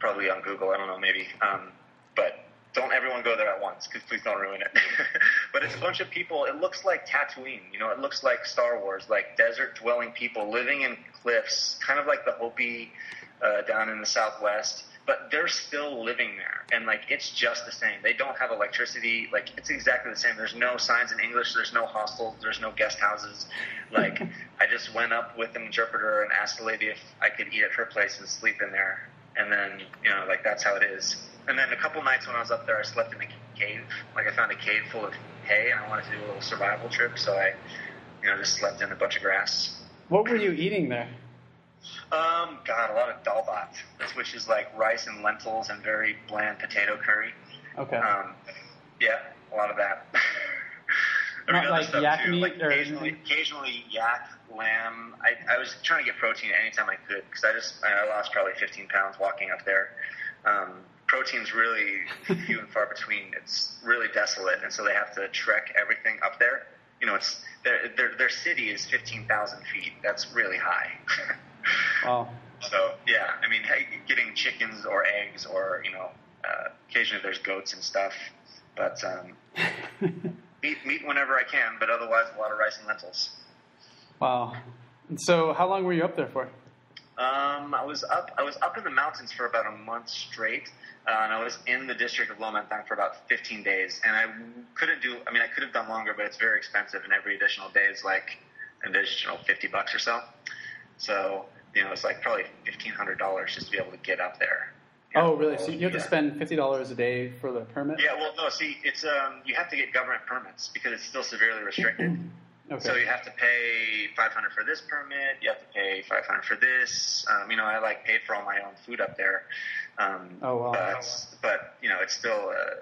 probably on Google. I don't know, maybe. Um, but don't everyone go there at once, because please don't ruin it. but it's a bunch of people. It looks like Tatooine. You know, it looks like Star Wars, like desert dwelling people living in cliffs, kind of like the Hopi uh, down in the Southwest. But they're still living there, and like it's just the same. They don't have electricity. Like it's exactly the same. There's no signs in English. There's no hostels. There's no guest houses. Like I just went up with an interpreter and asked the lady if I could eat at her place and sleep in there, and then you know like that's how it is. And then a couple nights when I was up there, I slept in a cave. Like I found a cave full of hay, and I wanted to do a little survival trip, so I, you know, just slept in a bunch of grass. What were you eating there? Um, God, a lot of dal bhat, which is like rice and lentils and very bland potato curry. Okay. Um, yeah, a lot of that. Not like yak too, meat like or occasionally, occasionally yak, lamb. I, I was trying to get protein anytime I could because I just I lost probably 15 pounds walking up there. Um, protein's really few and far between. It's really desolate, and so they have to trek everything up there. You know, it's their their, their city is 15,000 feet. That's really high. Wow. So yeah, I mean, hey, getting chickens or eggs or you know, uh, occasionally there's goats and stuff, but um, meat meat whenever I can. But otherwise, a lot of rice and lentils. wow. And so, how long were you up there for? Um, I was up. I was up in the mountains for about a month straight, uh, and I was in the district of Lo Manthang for about 15 days. And I couldn't do. I mean, I could have done longer, but it's very expensive, and every additional day is like an additional 50 bucks or so. So you know, it's like probably fifteen hundred dollars just to be able to get up there. Oh, really? So you have to spend fifty dollars a day for the permit? Yeah, well, no. See, it's um, you have to get government permits because it's still severely restricted. Okay. So you have to pay five hundred for this permit. You have to pay five hundred for this. Um, you know, I like paid for all my own food up there. Um, Oh, wow. But, but you know, it's still. Uh,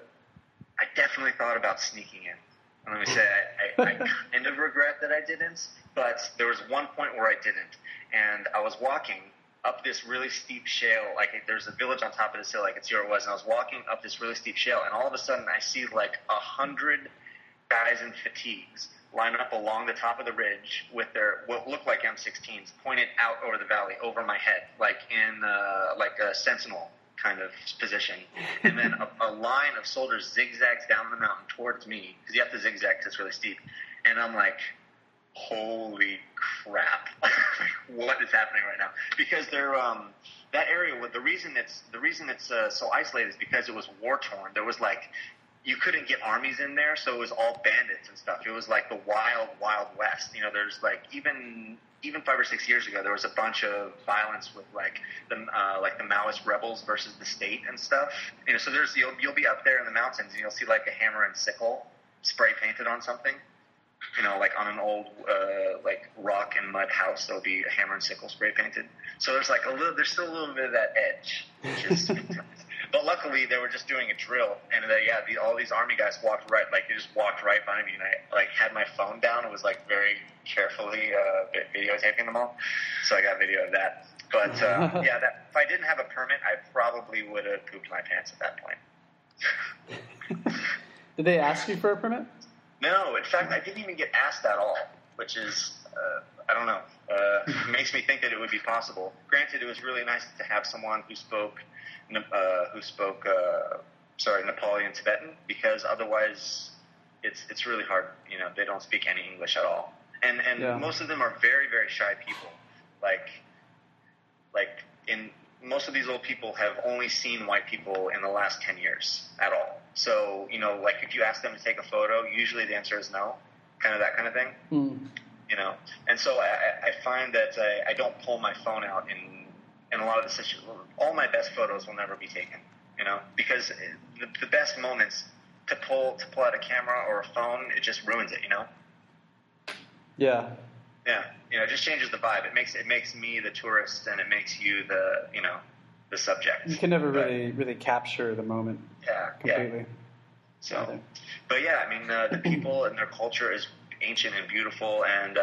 I definitely thought about sneaking in. And let me say, I, I, I kind of regret that I didn't. But there was one point where I didn't, and I was walking up this really steep shale. Like there's a village on top of this hill. I could see where it was, and I was walking up this really steep shale, and all of a sudden I see like a hundred guys in fatigues line up along the top of the ridge with their what look like M16s pointed out over the valley over my head, like in uh, like a sentinel kind of position, and then a, a line of soldiers zigzags down the mountain towards me because you have to zigzag because it's really steep, and I'm like, holy crap, what is happening right now? Because they're um, that area. The reason it's the reason it's uh, so isolated is because it was war torn. There was like you couldn't get armies in there, so it was all bandits and stuff. It was like the wild, wild west. You know, there's like even even five or six years ago, there was a bunch of violence with like the uh, like the Maoist rebels versus the state and stuff. You know, so there's you'll you'll be up there in the mountains and you'll see like a hammer and sickle spray painted on something. You know, like on an old uh, like rock and mud house, there'll be a hammer and sickle spray painted. So there's like a little, there's still a little bit of that edge, which is. But luckily, they were just doing a drill, and they, yeah, the, all these army guys walked right, like they just walked right by me, and I like had my phone down and was like very carefully uh, videotaping them all, so I got video of that. But uh, yeah, that if I didn't have a permit, I probably would have pooped my pants at that point. Did they ask you for a permit? No, in fact, I didn't even get asked at all, which is, uh, I don't know, uh, makes me think that it would be possible. Granted, it was really nice to have someone who spoke, uh, who spoke, uh, sorry, Nepali and Tibetan, because otherwise, it's it's really hard. You know, they don't speak any English at all, and and Yeah. most of them are very very shy people. Like, like in most of these old people have only seen white people in the last 10 years at all. So, you know, like if you ask them to take a photo, usually the answer is no, kind of that kind of thing, Hmm. you know. And so I, I- I find that I, I don't pull my phone out in, in a lot of the situations. All my best photos will never be taken, you know, because the, the best moments to pull, to pull out a camera or a phone, it just ruins it, you know? Yeah. Yeah, you know, it just changes the vibe. It makes it makes me the tourist, and it makes you the you know the subject. You can never But, really really capture the moment yeah, yeah. completely. So, but yeah, I mean, uh, the people and their culture is ancient and beautiful, and uh,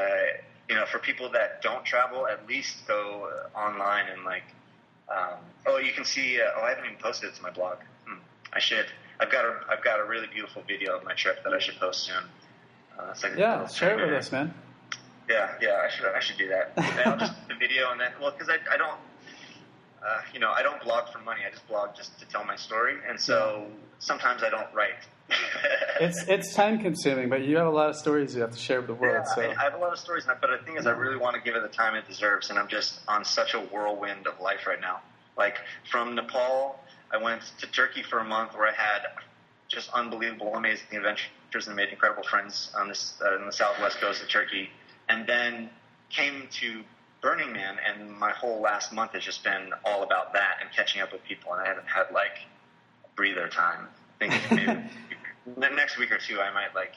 you know, for people that don't travel, at least go uh, online and like, um, oh, you can see. Uh, oh, I haven't even posted it to my blog. Hmm, I should. I've got a I've got a really beautiful video of my trip that I should post soon. Uh, like Yeah, share it with us, man. Yeah, yeah, I should I should do that. And I'll just the video and then well, because I I don't. Uh, you know, I don't blog for money. I just blog just to tell my story, and so sometimes I don't write. It's it's time consuming, but you have a lot of stories you have to share with the world. Yeah, so I, I have a lot of stories, but the thing is, I really want to give it the time it deserves, and I'm just on such a whirlwind of life right now. Like from Nepal, I went to Turkey for a month, where I had just unbelievable, amazing adventures and made incredible friends on this uh, on the southwest coast of Turkey, and then came to Burning Man, and my whole last month has just been all about that and catching up with people, and I haven't had like breather time. I think maybe the next week or two, I might like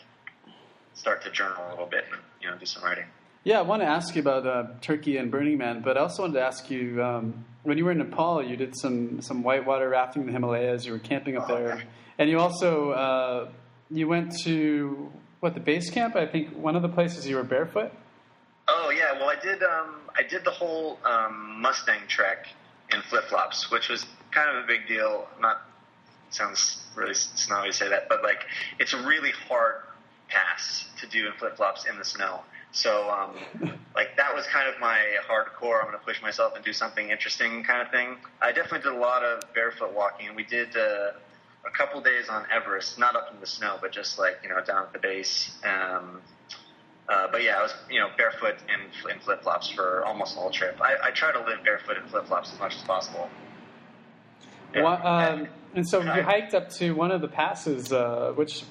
start to journal a little bit and you know do some writing. yeah, I want to ask you about uh, Turkey and Burning Man, but I also wanted to ask you um, when you were in Nepal, you did some some whitewater rafting in the Himalayas. You were camping up Oh, there, okay. and you also uh, you went to what the base camp. I think one of the places you were barefoot. Oh yeah, well I did um, I did the whole um, Mustang trek in flip flops, which was kind of a big deal. Not sounds really snobby to say that, but like it's a really hard pass to do in flip flops in the snow. So um, like that was kind of my hardcore. I'm going to push myself and do something interesting kind of thing. I definitely did a lot of barefoot walking, and we did. Uh, a couple days on Everest, not up in the snow, but just like you know down at the base. Um, uh, but yeah, I was you know barefoot in, in flip flops for almost the whole trip. I, I try to live barefoot in flip flops as much as possible. Yeah. One- um, and so I- you hiked up to one of the passes, uh, which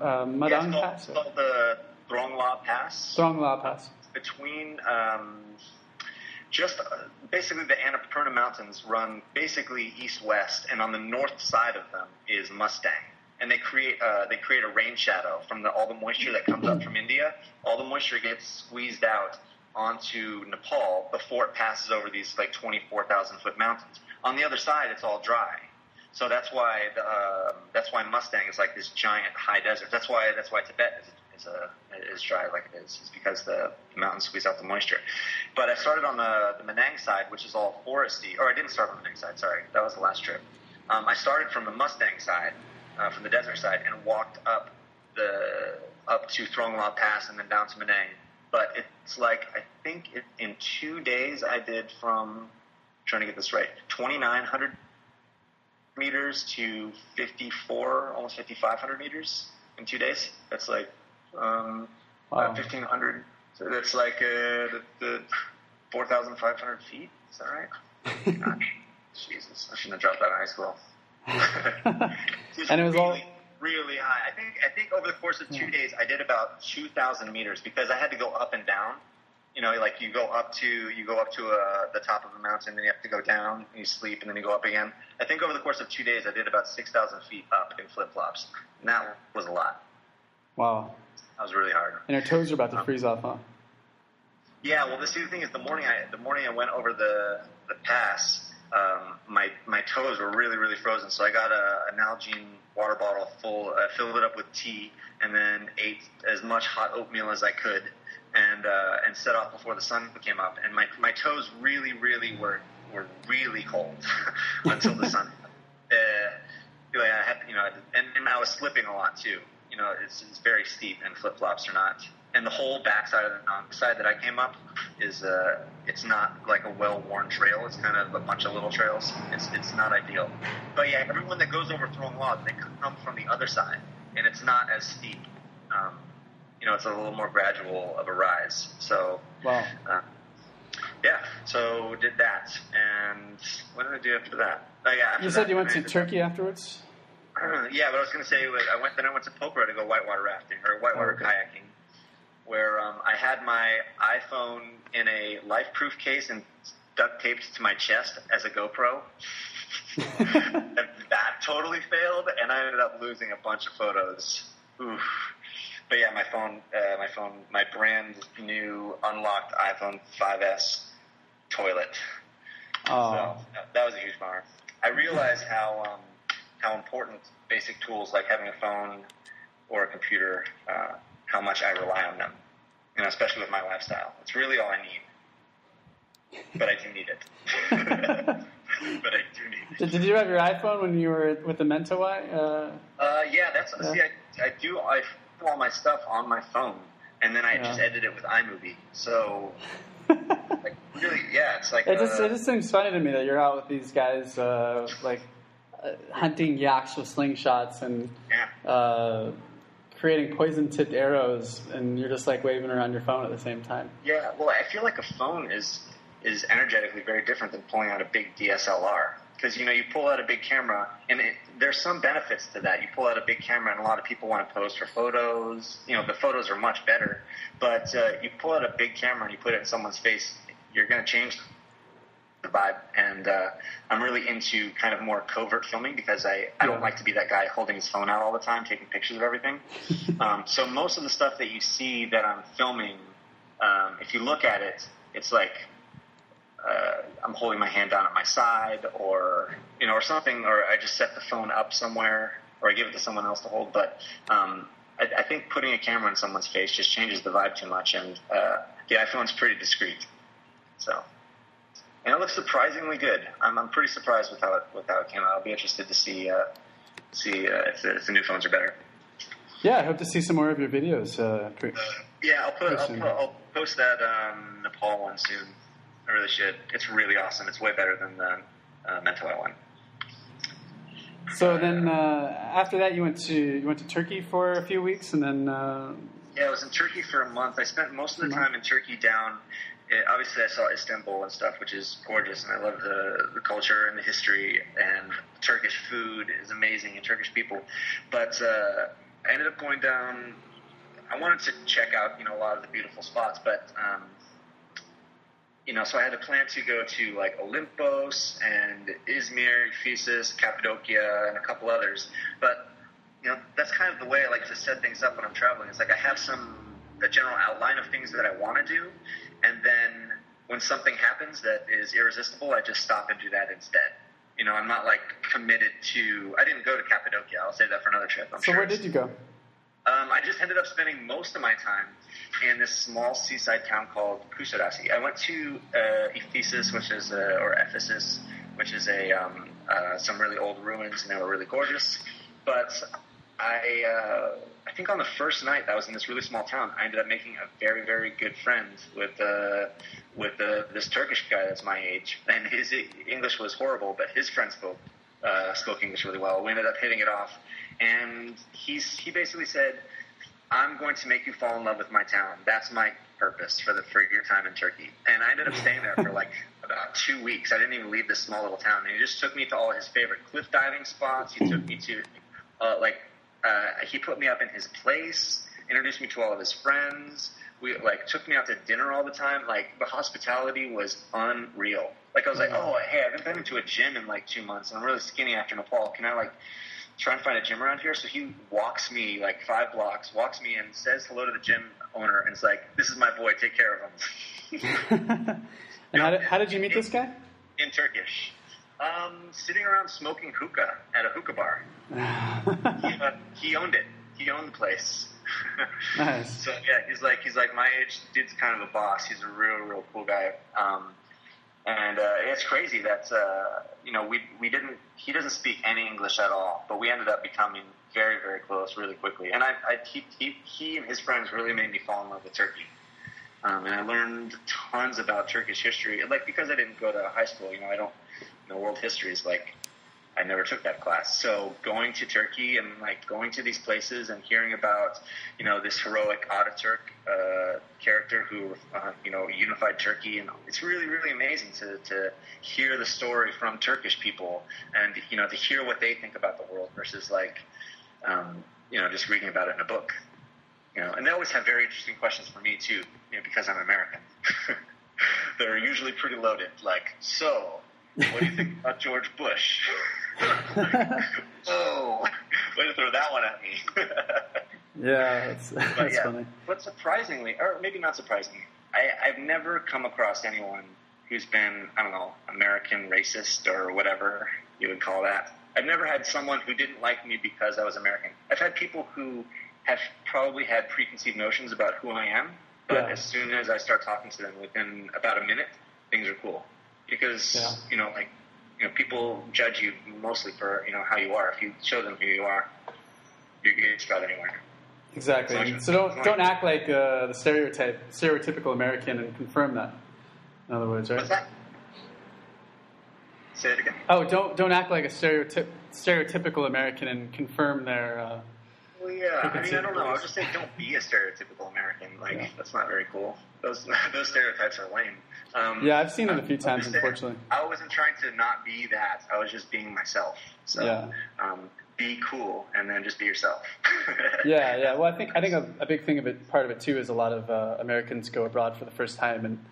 uh, Madang called, Pass, it's called the Throngla Pass. Throngla Pass. between um, just uh, basically the Annapurna Mountains run basically east-west, and on the north side of them is Mustang. And they create uh, they create a rain shadow from the, all the moisture that comes up from India. All the moisture gets squeezed out onto Nepal before it passes over these like 24,000 foot mountains. On the other side, it's all dry. So that's why the, uh, that's why Mustang is like this giant high desert. That's why that's why Tibet is, is a is dry like it is. It's because the mountains squeeze out the moisture. But I started on the, the Manang side, which is all foresty. Or I didn't start on the Manang side. Sorry, that was the last trip. Um, I started from the Mustang side, uh, from the desert side, and walked up the up to Throng La Pass and then down to Manang. But it's like I think it, in two days I did from trying to get this right, 2,900 meters to 54, almost 5,500 meters in two days. That's like um, wow. 1,500. So that's like uh, the, the 4,500 feet. Is that right? Jesus, I shouldn't have dropped out of high school. and it was really, all really high. I think I think over the course of two yeah. days, I did about 2,000 meters because I had to go up and down you know, like you go up to you go up to uh, the top of a mountain, then you have to go down, and you sleep, and then you go up again. I think over the course of two days, I did about six thousand feet up in flip flops, and that was a lot. Wow, that was really hard. And your toes are about to um, freeze off, huh? Yeah. Well, the, see, the thing is, the morning I the morning I went over the the pass, um, my my toes were really really frozen. So I got a, an Nalgene water bottle full, uh, filled it up with tea, and then ate as much hot oatmeal as I could and uh, and set off before the sun came up. And my my toes really really were were really cold until the sun. Uh, I had you know, and, and I was slipping a lot too. You know, it's, it's very steep, and flip flops are not. And the whole backside of the side that I came up is uh, it's not like a well worn trail. It's kind of a bunch of little trails. It's it's not ideal. But yeah, everyone that goes over Throng La, they come from the other side, and it's not as steep. Um, you know, it's a little more gradual of a rise. So, wow. Uh, yeah, so did that, and what did I do after that? Oh, yeah, after you said you went to Turkey afterwards. Uh, yeah, but I was going to say I went. Then I went to Pokhara to go whitewater rafting or whitewater oh, okay. kayaking, where um, I had my iPhone in a life-proof case and duct taped to my chest as a GoPro. that totally failed, and I ended up losing a bunch of photos. Oof but yeah, my phone, uh, my phone, my brand new unlocked iPhone 5s toilet. Oh. So that was a huge bummer. I realized how um, how important basic tools like having a phone or a computer, uh, how much I rely on them. You know, especially with my lifestyle. It's really all I need. But I do need it. but I do need it. Did, did, you have your iPhone when you were with the Mentawai? Uh, uh, yeah, that's yeah. see, I, I do. I all my stuff on my phone, and then I yeah. just edit it with iMovie. So, like, really, yeah, it's like it just uh, it just seems funny to me that you're out with these guys, uh, like uh, hunting yaks with slingshots and yeah. Uh, creating poison tipped arrows, and you're just like waving around your phone at the same time. Yeah, well, I feel like a phone is is energetically very different than pulling out a big DSLR because you know you pull out a big camera and it, there's some benefits to that. You pull out a big camera and a lot of people want to pose for photos. You know the photos are much better, but uh, you pull out a big camera and you put it in someone's face, you're going to change the vibe. And uh, I'm really into kind of more covert filming because I I don't like to be that guy holding his phone out all the time, taking pictures of everything. um, so most of the stuff that you see that I'm filming, um, if you look at it, it's like uh, I'm holding my hand down at my side, or you know, or something, or I just set the phone up somewhere, or I give it to someone else to hold. But um, I, I think putting a camera in someone's face just changes the vibe too much, and uh, the iPhone's pretty discreet. So, and it looks surprisingly good. I'm, I'm pretty surprised with how it with how it came out. I'll be interested to see uh, see uh, if, the, if the new phones are better. Yeah, I hope to see some more of your videos. Uh, yeah, I'll put, I'll, put, I'll post that um, Nepal one soon. I really should. It's really awesome. It's way better than the uh, one. So then, uh, after that, you went to you went to Turkey for a few weeks, and then. Yeah, I was in Turkey for a month. I spent most of the time in Turkey down. Eh, obviously, I saw Istanbul and stuff, which is gorgeous, and I love the, the culture and the history. And Turkish food is amazing, and Turkish people. But uh, I ended up going down. I wanted to check out, you know, a lot of the beautiful spots, but um, you know, so I had to plan to go to like Olympos and Izmir, Ephesus, Cappadocia, and a couple others. But you know, that's kind of the way I like to set things up when I'm traveling. It's like I have some a general outline of things that I want to do, and then when something happens that is irresistible, I just stop and do that instead. You know, I'm not like committed to. I didn't go to Cappadocia. I'll say that for another trip. I'm so sure where did you go? Um, I just ended up spending most of my time in this small seaside town called Kusadasi. I went to uh, Ephesus, which is a, or Ephesus, which is a um, uh, some really old ruins, and they were really gorgeous. But I uh, I think on the first night that I was in this really small town, I ended up making a very very good friend with uh, with uh, this Turkish guy that's my age, and his English was horrible, but his friend spoke uh, spoke English really well. We ended up hitting it off and he's he basically said, "I'm going to make you fall in love with my town. That's my purpose for the for your time in Turkey." And I ended up staying there for like about two weeks. I didn't even leave this small little town. And he just took me to all his favorite cliff diving spots. He took me to uh, like uh, he put me up in his place, introduced me to all of his friends. We like took me out to dinner all the time. Like the hospitality was unreal. Like I was like, oh hey, I haven't been to a gym in like two months, and I'm really skinny after Nepal. Can I like try and find a gym around here. So he walks me like five blocks, walks me in, says hello to the gym owner, and it's like, "This is my boy. Take care of him." and how did, how did you meet this guy? In Turkish. Um, sitting around smoking hookah at a hookah bar. he, uh, he owned it. He owned the place. nice. So yeah, he's like he's like my age. Dude's kind of a boss. He's a real real cool guy. Um, and uh, it's crazy that uh, you know we we didn't he doesn't speak any English at all, but we ended up becoming very very close really quickly. And I, I he, he he and his friends really made me fall in love with Turkey. Um, and I learned tons about Turkish history, like because I didn't go to high school. You know, I don't know world history is like I never took that class. So going to Turkey and like going to these places and hearing about, you know, this heroic Ataturk uh, character who, uh, you know, unified Turkey, and it's really, really amazing to to hear the story from Turkish people and you know to hear what they think about the world versus like, um, you know, just reading about it in a book. You know, and they always have very interesting questions for me too, you know, because I'm American. They're usually pretty loaded. Like, so, what do you think about George Bush? oh, way to throw that one at me. yeah, that's, that's yeah, funny. But surprisingly, or maybe not surprisingly, I, I've never come across anyone who's been, I don't know, American racist or whatever you would call that. I've never had someone who didn't like me because I was American. I've had people who have probably had preconceived notions about who I am, but yeah. as soon as I start talking to them within about a minute, things are cool. Because, yeah. you know, like you know, people judge you mostly for you know how you are. If you show them who you are, you're good to get anywhere. Exactly. So don't don't act like uh, the stereotype, stereotypical American, and confirm that. In other words, right? What's that? Say it again. Oh, don't don't act like a stereotyp, stereotypical American and confirm their. Uh, well, yeah. I mean, I don't know. I will just say don't be a stereotypical American. Like yeah. that's not very cool. Those those stereotypes are lame. Um, yeah, I've seen it a few times, unfortunately. I wasn't trying to not be that. I was just being myself. So, yeah. um, be cool and then just be yourself. yeah, yeah. Well, I think I think a, a, big thing of it, part of it too, is a lot of uh, Americans go abroad for the first time and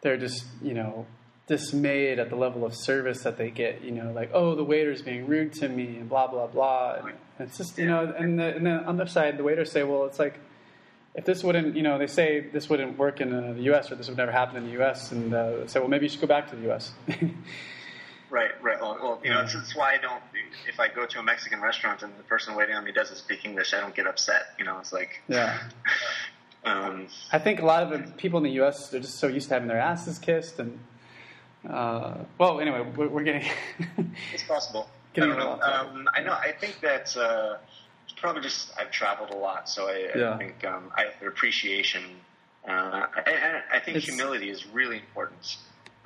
they're just you know dismayed at the level of service that they get. You know, like oh, the waiter's being rude to me and blah blah blah. And it's just you know, and, the, and the, on the other side, the waiters say, well, it's like if this wouldn't, you know, they say this wouldn't work in uh, the U.S. or this would never happen in the U.S. and uh, say, well, maybe you should go back to the U.S. right, right. Well, well you know, it's, why I don't. If I go to a Mexican restaurant and the person waiting on me doesn't speak English, I don't get upset. You know, it's like yeah. um, I think a lot of the people in the U.S. they're just so used to having their asses kissed and. Uh, well, anyway, we're, we're getting. it's possible. Getting I don't know. Um, I know. I think that uh, probably just I've traveled a lot, so I, yeah. I think um, I have appreciation. Uh, and I think it's, humility is really important.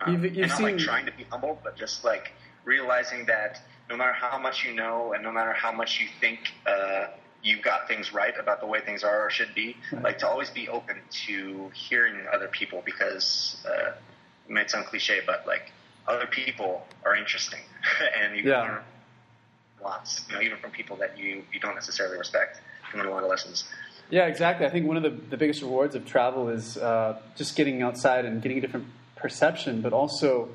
Um, you've, you've and not seen, like trying to be humble, but just like realizing that no matter how much you know and no matter how much you think uh, you've got things right about the way things are or should be, right. like to always be open to hearing other people because uh, it might sound cliche, but like other people are interesting and you yeah lots, you know, even from people that you, you don't necessarily respect. You learn a lot of lessons. Yeah, exactly. I think one of the, the biggest rewards of travel is uh, just getting outside and getting a different perception, but also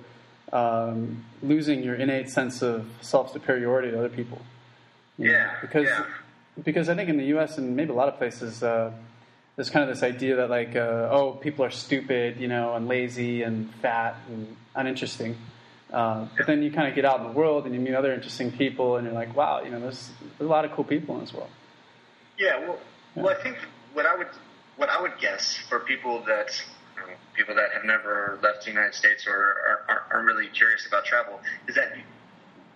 um, losing your innate sense of self superiority to other people. You yeah. Know? Because yeah. because I think in the U.S. and maybe a lot of places. Uh, there's kind of this idea that like uh, oh people are stupid you know and lazy and fat and uninteresting uh, but then you kind of get out in the world and you meet other interesting people and you're like wow you know there's, there's a lot of cool people in this world yeah well yeah. well I think what I would what I would guess for people that you know, people that have never left the United States or are, are, are really curious about travel is that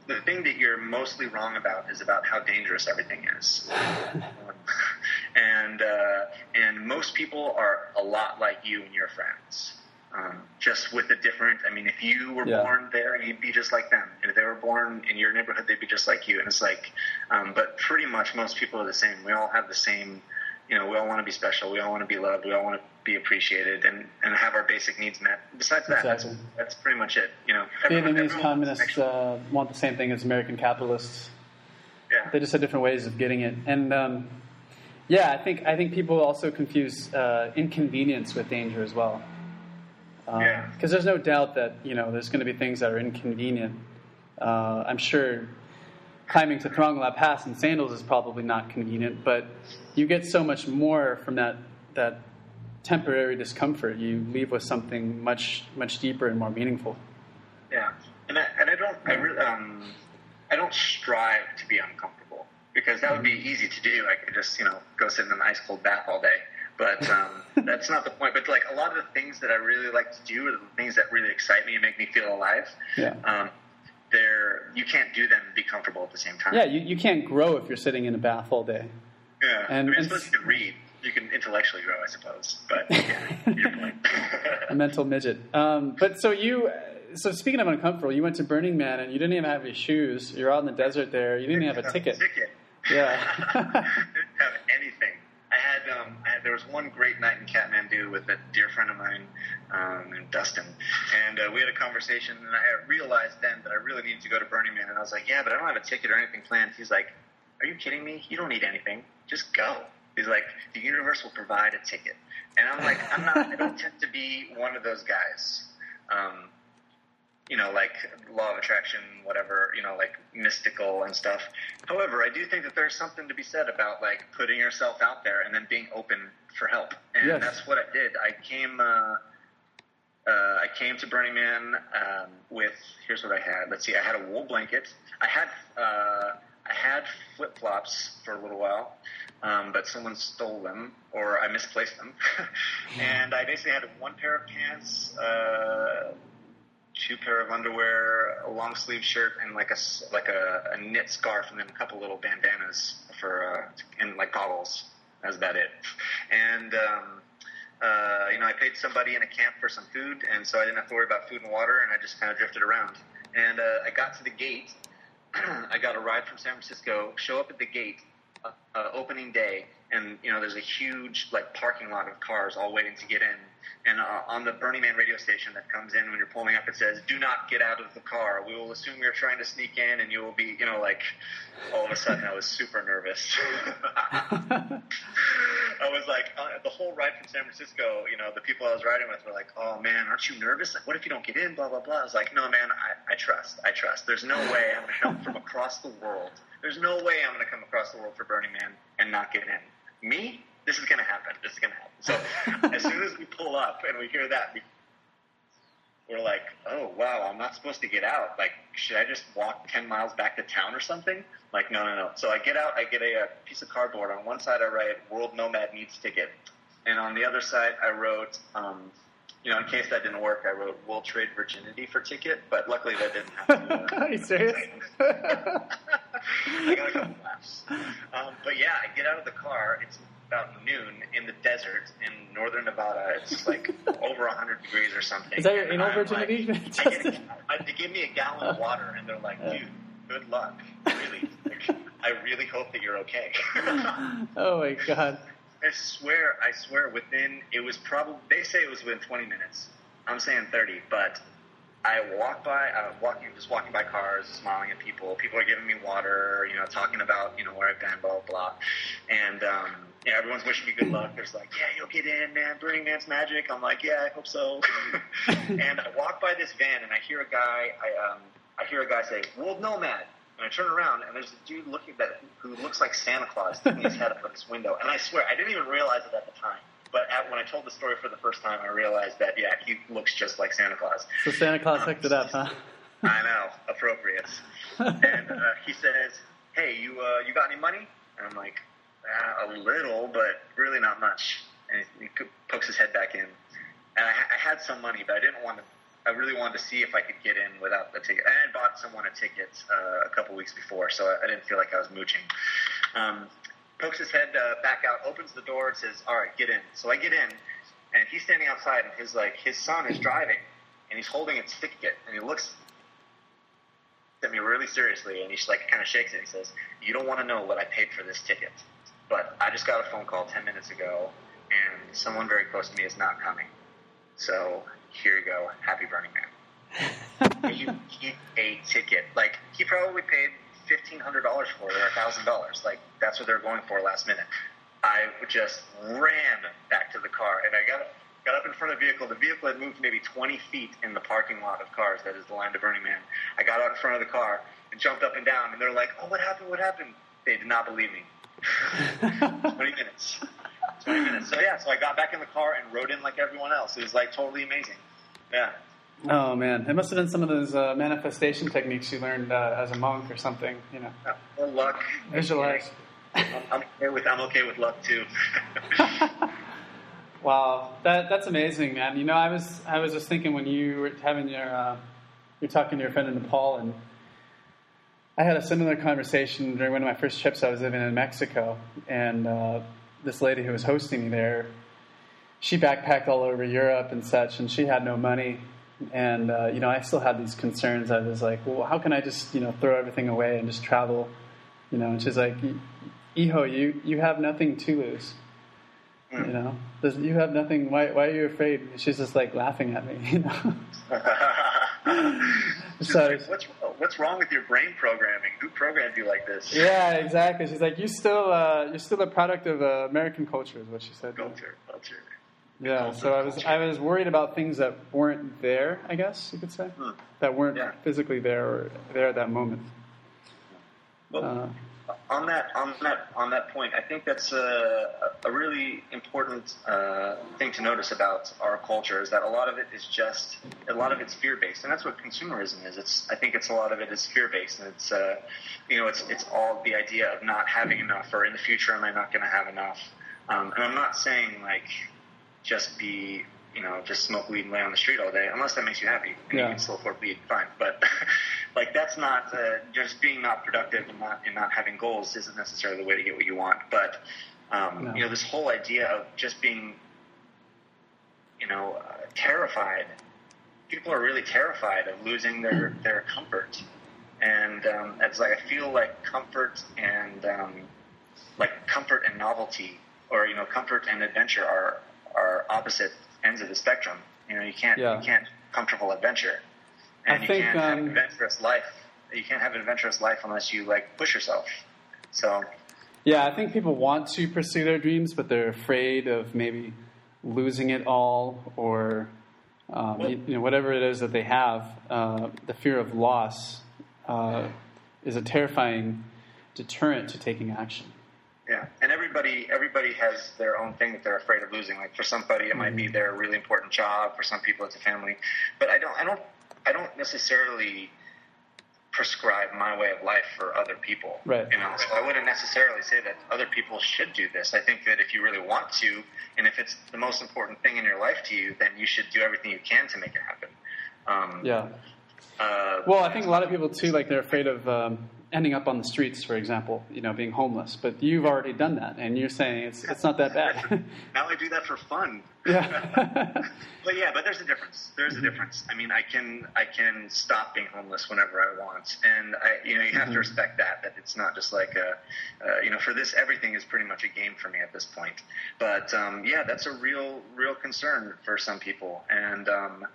the thing that you're mostly wrong about is about how dangerous everything is. and uh, and most people are a lot like you and your friends. Um, just with a different. I mean, if you were yeah. born there, you'd be just like them, and if they were born in your neighborhood, they'd be just like you. And it's like, um, but pretty much most people are the same. We all have the same. You know, we all want to be special. We all want to be loved. We all want to be appreciated and, and have our basic needs met. Besides that, exactly. that's, that's pretty much it. You know, everyone, Vietnamese communists uh, want the same thing as American capitalists. Yeah. They just have different ways of getting it, and um, yeah, I think I think people also confuse uh, inconvenience with danger as well. Um, yeah. Because there's no doubt that you know there's going to be things that are inconvenient. Uh, I'm sure climbing to Throng La Pass in sandals is probably not convenient, but you get so much more from that that temporary discomfort. You leave with something much much deeper and more meaningful. Yeah, and I, and I don't I really um, I don't strive to be uncomfortable because that would be easy to do. I could just, you know, go sit in an ice cold bath all day. But um, that's not the point. But like a lot of the things that I really like to do are the things that really excite me and make me feel alive. Yeah. Um, they're you can't do them and be comfortable at the same time. Yeah, you, you can't grow if you're sitting in a bath all day. Yeah. And, I mean, I suppose you can read. You can intellectually grow, I suppose. But yeah, a mental midget. Um, but so you so speaking of uncomfortable, you went to Burning Man and you didn't even have your shoes. You're out in the desert there. You didn't even have a ticket. ticket. Yeah. didn't have anything. I had, um, I had, there was one great night in Kathmandu with a dear friend of mine, um, named Dustin, and uh, we had a conversation. And I realized then that I really needed to go to Burning Man, and I was like, "Yeah, but I don't have a ticket or anything planned." He's like, "Are you kidding me? You don't need anything. Just go." He's like, "The universe will provide a ticket," and I'm like, "I'm not. I don't tend to be one of those guys." Um, you know, like law of attraction, whatever, you know, like mystical and stuff. However, I do think that there's something to be said about like putting yourself out there and then being open for help. And yes. that's what I did. I came, uh, uh, I came to Burning Man um, with here's what I had. Let's see, I had a wool blanket. I had uh, I had flip flops for a little while, um, but someone stole them or I misplaced them, and I basically had one pair of pants. Uh, two pair of underwear, a long sleeve shirt, and like a like a, a knit scarf, and then a couple little bandanas for uh, and like goggles. That's about it. And um, uh, you know, I paid somebody in a camp for some food, and so I didn't have to worry about food and water, and I just kind of drifted around. And uh, I got to the gate. I got a ride from San Francisco. Show up at the gate, uh, uh, opening day, and you know, there's a huge like parking lot of cars all waiting to get in and uh, on the Burning Man radio station that comes in when you're pulling up, it says, "Do not get out of the car. We will assume you're trying to sneak in, and you will be, you know, like." All of a sudden, I was super nervous. I was like, uh, the whole ride from San Francisco, you know, the people I was riding with were like, "Oh man, aren't you nervous? Like, what if you don't get in?" Blah blah blah. I was like, "No, man, I, I trust. I trust. There's no way I'm to come from across the world. There's no way I'm to come across the world for Burning Man and not get in. Me, this is going to happen. This is going to happen. So as soon as we pull up and we hear that, we, we're like, oh, wow, I'm not supposed to get out. Like, should I just walk 10 miles back to town or something? Like, no, no, no. So I get out, I get a, a piece of cardboard. On one side, I write, World Nomad Needs Ticket. And on the other side, I wrote, um, you know, in case that didn't work, I wrote World Trade Virginity for ticket, but luckily that didn't happen. Are you serious? I got a couple laughs. Um, but yeah, I get out of the car. It's about noon in the desert in northern Nevada. It's like over 100 degrees or something. Is that your anal virginity? Like, I get, they give me a gallon of water, and they're like, dude, good luck. Really. Like, I really hope that you're okay. oh my god. I swear, I swear, within, it was probably, they say it was within 20 minutes. I'm saying 30, but I walk by, I'm walking, just walking by cars, smiling at people. People are giving me water, you know, talking about, you know, where I've been, blah, blah, blah. And, um, yeah, everyone's wishing me good luck. There's like, yeah, you'll get in, man. Burning Man's magic. I'm like, yeah, I hope so. and I walk by this van and I hear a guy, I, um, I hear a guy say, World Nomad. And I turn around and there's a dude looking at who looks like Santa Claus sticking his head up at this window. And I swear, I didn't even realize it at the time. But at, when I told the story for the first time, I realized that yeah, he looks just like Santa Claus. So Santa Claus hooked it up, huh? I know, appropriate. and uh, he says, "Hey, you uh, you got any money?" And I'm like, uh, "A little, but really not much." And he, he pokes his head back in. And I, I had some money, but I didn't want to. I really wanted to see if I could get in without the ticket. And I had bought someone a ticket uh, a couple weeks before, so I, I didn't feel like I was mooching. Um, pokes his head uh, back out, opens the door, and says, "All right, get in." So I get in, and he's standing outside, and his like his son is driving, and he's holding a ticket, and he looks at me really seriously, and he's like kind of shakes it. And he says, "You don't want to know what I paid for this ticket, but I just got a phone call ten minutes ago, and someone very close to me is not coming. So here you go, happy Burning Man." you keep a ticket. Like he probably paid fifteen hundred dollars for it or a thousand dollars. Like that's what they're going for last minute. I just ran back to the car and I got got up in front of the vehicle. The vehicle had moved maybe twenty feet in the parking lot of cars that is the line to Burning Man. I got out in front of the car and jumped up and down and they're like, "Oh, what happened? What happened?" They did not believe me. Twenty minutes. 20 minutes. So yeah, so I got back in the car and rode in like everyone else. It was like totally amazing. Yeah. Oh man, it must have been some of those uh, manifestation techniques you learned uh, as a monk or something. You know, or luck. Visualize. I'm, okay with I'm okay with luck too. wow, that that's amazing, man. You know, I was I was just thinking when you were having your uh, you're talking to your friend in Nepal, and I had a similar conversation during one of my first trips. I was living in Mexico, and uh, this lady who was hosting me there, she backpacked all over Europe and such, and she had no money and uh, you know I still had these concerns. I was like, well, how can I just you know throw everything away and just travel? You know, and she's like, Iho, you you have nothing to lose. Mm. You know, you have nothing. Why why are you afraid? she's just like laughing at me. You know. so like, what's what's wrong with your brain programming? Who programmed you like this? Yeah, exactly. She's like, you still uh, you're still a product of uh, American culture, is what she said. Culture, culture. Yeah, so I was I was worried about things that weren't there. I guess you could say hmm. that weren't yeah. physically there or there at that moment. Well, uh, on that on that on that point, I think that's a, a really important uh, thing to notice about our culture is that a lot of it is just a lot of it's fear based, and that's what consumerism is. It's I think it's a lot of it is fear based, and it's uh, you know it's it's all the idea of not having enough, or in the future am I not going to have enough. Um, and I'm not saying like just be you know just smoke weed and lay on the street all day unless that makes you happy and yeah. you can still afford weed fine but like that's not uh, just being not productive and not and not having goals isn't necessarily the way to get what you want but um, no. you know this whole idea of just being you know uh, terrified people are really terrified of losing their mm. their comfort and um, it's like I feel like comfort and um, like comfort and novelty or you know comfort and adventure are are opposite ends of the spectrum. You know, you can't yeah. you can't comfortable adventure, and I you think, can't um, have adventurous life. You can't have an adventurous life unless you like push yourself. So, yeah, I think people want to pursue their dreams, but they're afraid of maybe losing it all or um, well, you, you, know whatever it is that they have. Uh, the fear of loss uh, is a terrifying deterrent to taking action. Yeah, and everybody everybody has their own thing that they're afraid of losing. Like for somebody, it might be mm-hmm. their really important job. For some people, it's a family. But I don't I don't I don't necessarily prescribe my way of life for other people. Right. You know, so I wouldn't necessarily say that other people should do this. I think that if you really want to, and if it's the most important thing in your life to you, then you should do everything you can to make it happen. Um, yeah. Uh, well, I think a lot of people too, like they're afraid of um, ending up on the streets, for example, you know, being homeless. But you've already done that, and you're saying it's it's not that bad. now I do that for fun. Yeah. but yeah, but there's a difference. There's a difference. I mean, I can I can stop being homeless whenever I want, and I you know you have mm-hmm. to respect that that it's not just like a uh, you know for this everything is pretty much a game for me at this point. But um, yeah, that's a real real concern for some people, and um,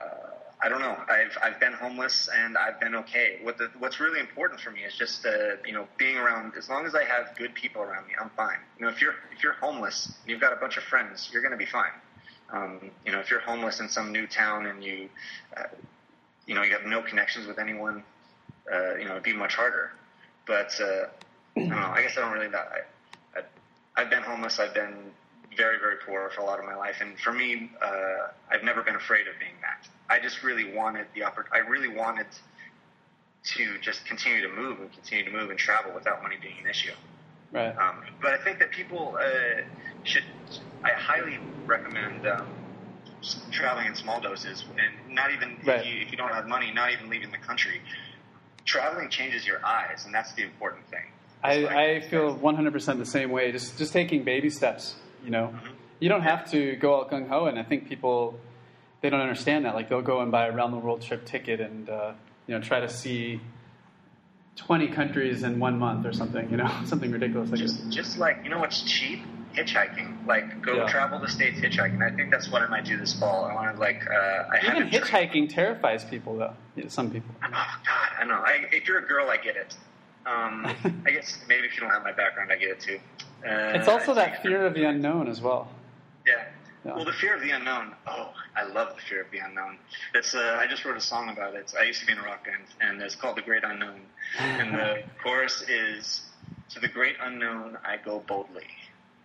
uh, I don't know. I've I've been homeless and I've been okay. What the, what's really important for me is just uh, you know being around. As long as I have good people around me, I'm fine. You know, if you're if you're homeless and you've got a bunch of friends, you're to be fine. Um, you know, if you're homeless in some new town and you uh, you know you have no connections with anyone, uh, you know, it'd be much harder. But uh, I don't know. I guess I don't really. I, I, I've been homeless. I've been very, very poor for a lot of my life, and for me, uh, I've never been afraid of being that. I just really wanted the oppor- I really wanted to just continue to move and continue to move and travel without money being an issue. Right. Um, but I think that people uh, should. I highly recommend um, traveling in small doses, and not even Right. if, you, if you don't have money, not even leaving the country. Traveling changes your eyes, and that's the important thing. I, like- I feel 100% the same way. Just just taking baby steps. You know, Mhm. you don't have to go out gung ho, and I think people they don't understand that. Like they'll go and buy a round the world trip ticket and uh, you know try to see 20 countries in one month or something. You know, something ridiculous like just this. just like you know what's cheap hitchhiking like go Yeah. travel the states hitchhiking i think that's what i might do this fall i want to like uh i Even hitchhiking terrifies people, though. Yeah, some people. oh god i know I, if you're a girl i get it um i guess maybe if you don't have my background i get it too uh, It's also that fear of the unknown as well. yeah Yeah. well the fear of the unknown oh i love the fear of the unknown it's uh, i just wrote a song about it i used to be in a rock band and it's called the great unknown and the chorus is to the great unknown i go boldly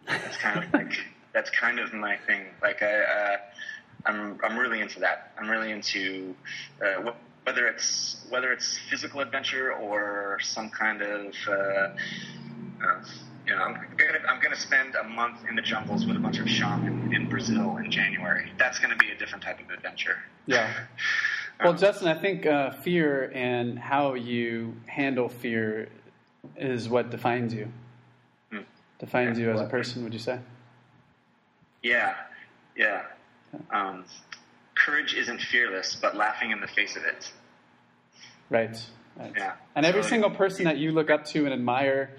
that's kind of like that's kind of my thing. Like I, uh, I'm I'm really into that. I'm really into uh, wh- whether it's whether it's physical adventure or some kind of. Uh, uh, you know, I'm gonna I'm gonna spend a month in the jungles with a bunch of shaman in Brazil in January. That's gonna be a different type of adventure. Yeah. Well, Um, Justin, I think uh, fear and how you handle fear is what defines you. Hmm. Defines Yeah. you as a person, would you say? Yeah, yeah. Um, courage isn't fearless, but laughing in the face of it. Right. right. Yeah. And every So- single person that you look up to and admire,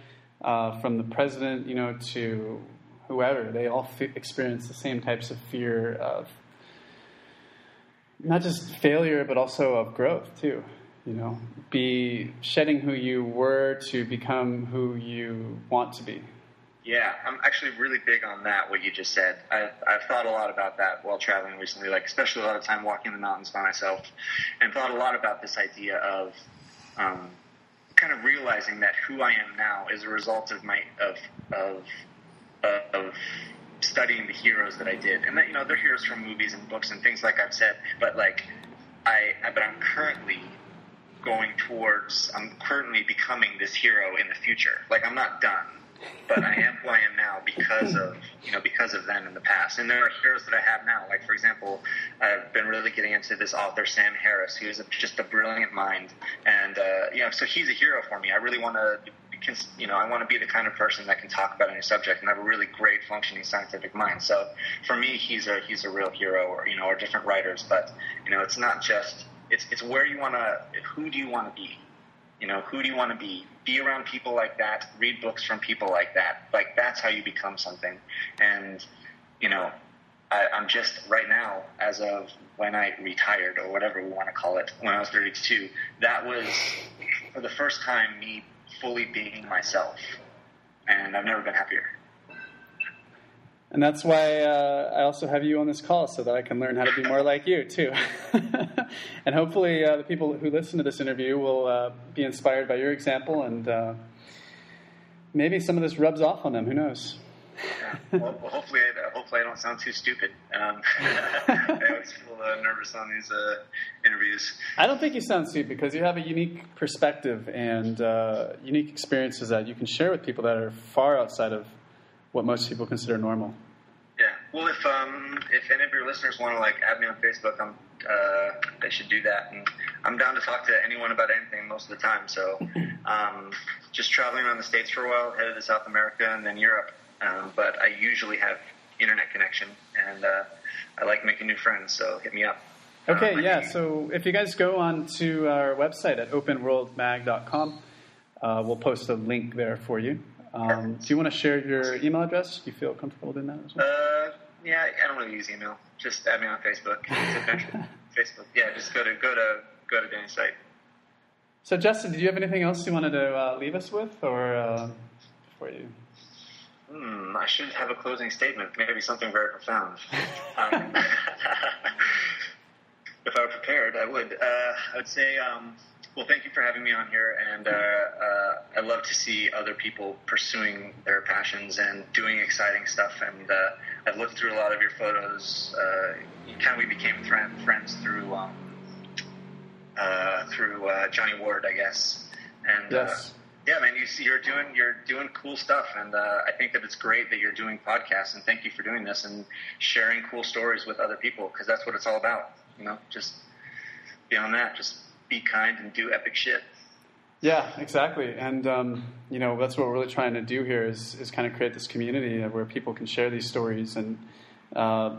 uh, from the president, you know, to whoever, they all f- experience the same types of fear of not just failure, but also of growth too. You know, be shedding who you were to become who you want to be. Yeah, I'm actually really big on that. What you just said, I've, I've thought a lot about that while traveling recently. Like, especially a lot of time walking the mountains by myself, and thought a lot about this idea of um, kind of realizing that who I am now is a result of my of of of studying the heroes that I did, and that you know they're heroes from movies and books and things like I've said. But like, I but I'm currently going towards. I'm currently becoming this hero in the future. Like, I'm not done but I am who I am now because of you know because of them in the past. And there are heroes that I have now. Like for example, I've been really getting into this author Sam Harris, who is a, just a brilliant mind, and uh, you know so he's a hero for me. I really want to. You know, I want to be the kind of person that can talk about any subject and have a really great functioning scientific mind. So, for me, he's a he's a real hero, or you know, or different writers. But you know, it's not just it's it's where you want to. Who do you want to be? You know, who do you want to be? Be around people like that. Read books from people like that. Like that's how you become something. And you know, I, I'm just right now, as of when I retired or whatever we want to call it, when I was 32. That was for the first time me fully being myself, and I've never been happier. And that's why uh, I also have you on this call so that I can learn how to be more like you, too. and hopefully, uh, the people who listen to this interview will uh, be inspired by your example, and uh, maybe some of this rubs off on them. Who knows? Yeah. Well, hopefully, I, hopefully I don't sound too stupid. Um, I always feel uh, nervous on these uh, interviews. I don't think you sound stupid because you have a unique perspective and uh, unique experiences that you can share with people that are far outside of what most people consider normal. Yeah. Well, if um, if any of your listeners want to like add me on Facebook, I'm uh, they should do that, and I'm down to talk to anyone about anything most of the time. So, um, just traveling around the states for a while, headed to South America and then Europe. Um, but I usually have internet connection, and uh, I like making new friends. So hit me up. Okay, Um, yeah. So if you guys go on to our website at openworldmag.com, uh, we'll post a link there for you. Um, do you want to share your email address? Do you feel comfortable doing that as well? Uh, yeah, I don't really use email. Just add me on Facebook. Facebook. Yeah, just go to go to go to Danny's site. So, Justin, did you have anything else you wanted to uh, leave us with, or uh, before you? Hmm, I should have a closing statement, maybe something very profound. um, if I were prepared, I would. Uh, I would say, um, well, thank you for having me on here, and uh, uh, I love to see other people pursuing their passions and doing exciting stuff. And uh, I've looked through a lot of your photos. Uh, kind of, we became friends through um, uh, through uh, Johnny Ward, I guess. And yes. yeah, man, you see, you're doing you're doing cool stuff, and I think that it's great that you're doing podcasts. And thank you for doing this and sharing cool stories with other people because that's what it's all about. You know, just beyond that, just be kind and do epic shit. Yeah, exactly. And, um, you know, that's what we're really trying to do here is, is kind of create this community where people can share these stories. And, uh,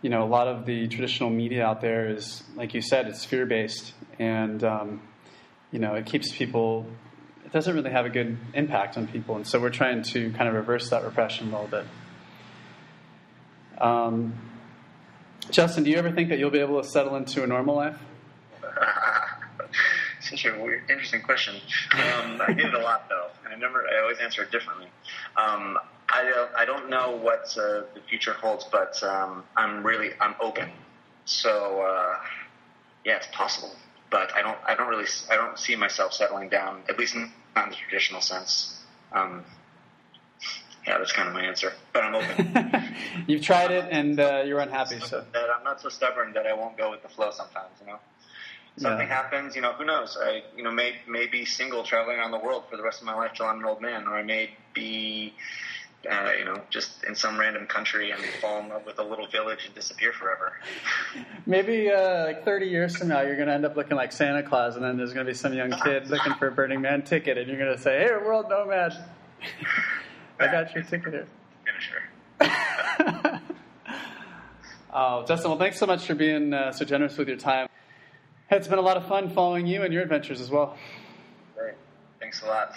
you know, a lot of the traditional media out there is, like you said, it's fear based. And, um, you know, it keeps people, it doesn't really have a good impact on people. And so we're trying to kind of reverse that repression a little bit. Um, Justin, do you ever think that you'll be able to settle into a normal life? Such a weird, interesting question. Um, I get it a lot though, and I never, I always answer it differently. Um, I don't, I don't know what uh, the future holds, but um, I'm really, I'm open. So uh, yeah, it's possible, but I don't, I don't really, I don't see myself settling down, at least not in the traditional sense. Um, yeah, that's kind of my answer. But I'm open. You've tried it and uh, you're unhappy. So that I'm not so stubborn that I won't go with the flow sometimes. You know, something yeah. happens. You know, who knows? I you know may may be single traveling around the world for the rest of my life till I'm an old man, or I may be. Uh, you know, just in some random country and fall in love with a little village and disappear forever. Maybe uh, like 30 years from now, you're going to end up looking like Santa Claus, and then there's going to be some young kid looking for a Burning Man ticket, and you're going to say, "Hey, world nomad." I got your ticket here. Finisher. oh, Justin, well, thanks so much for being uh, so generous with your time. It's been a lot of fun following you and your adventures as well. Great. Thanks a lot.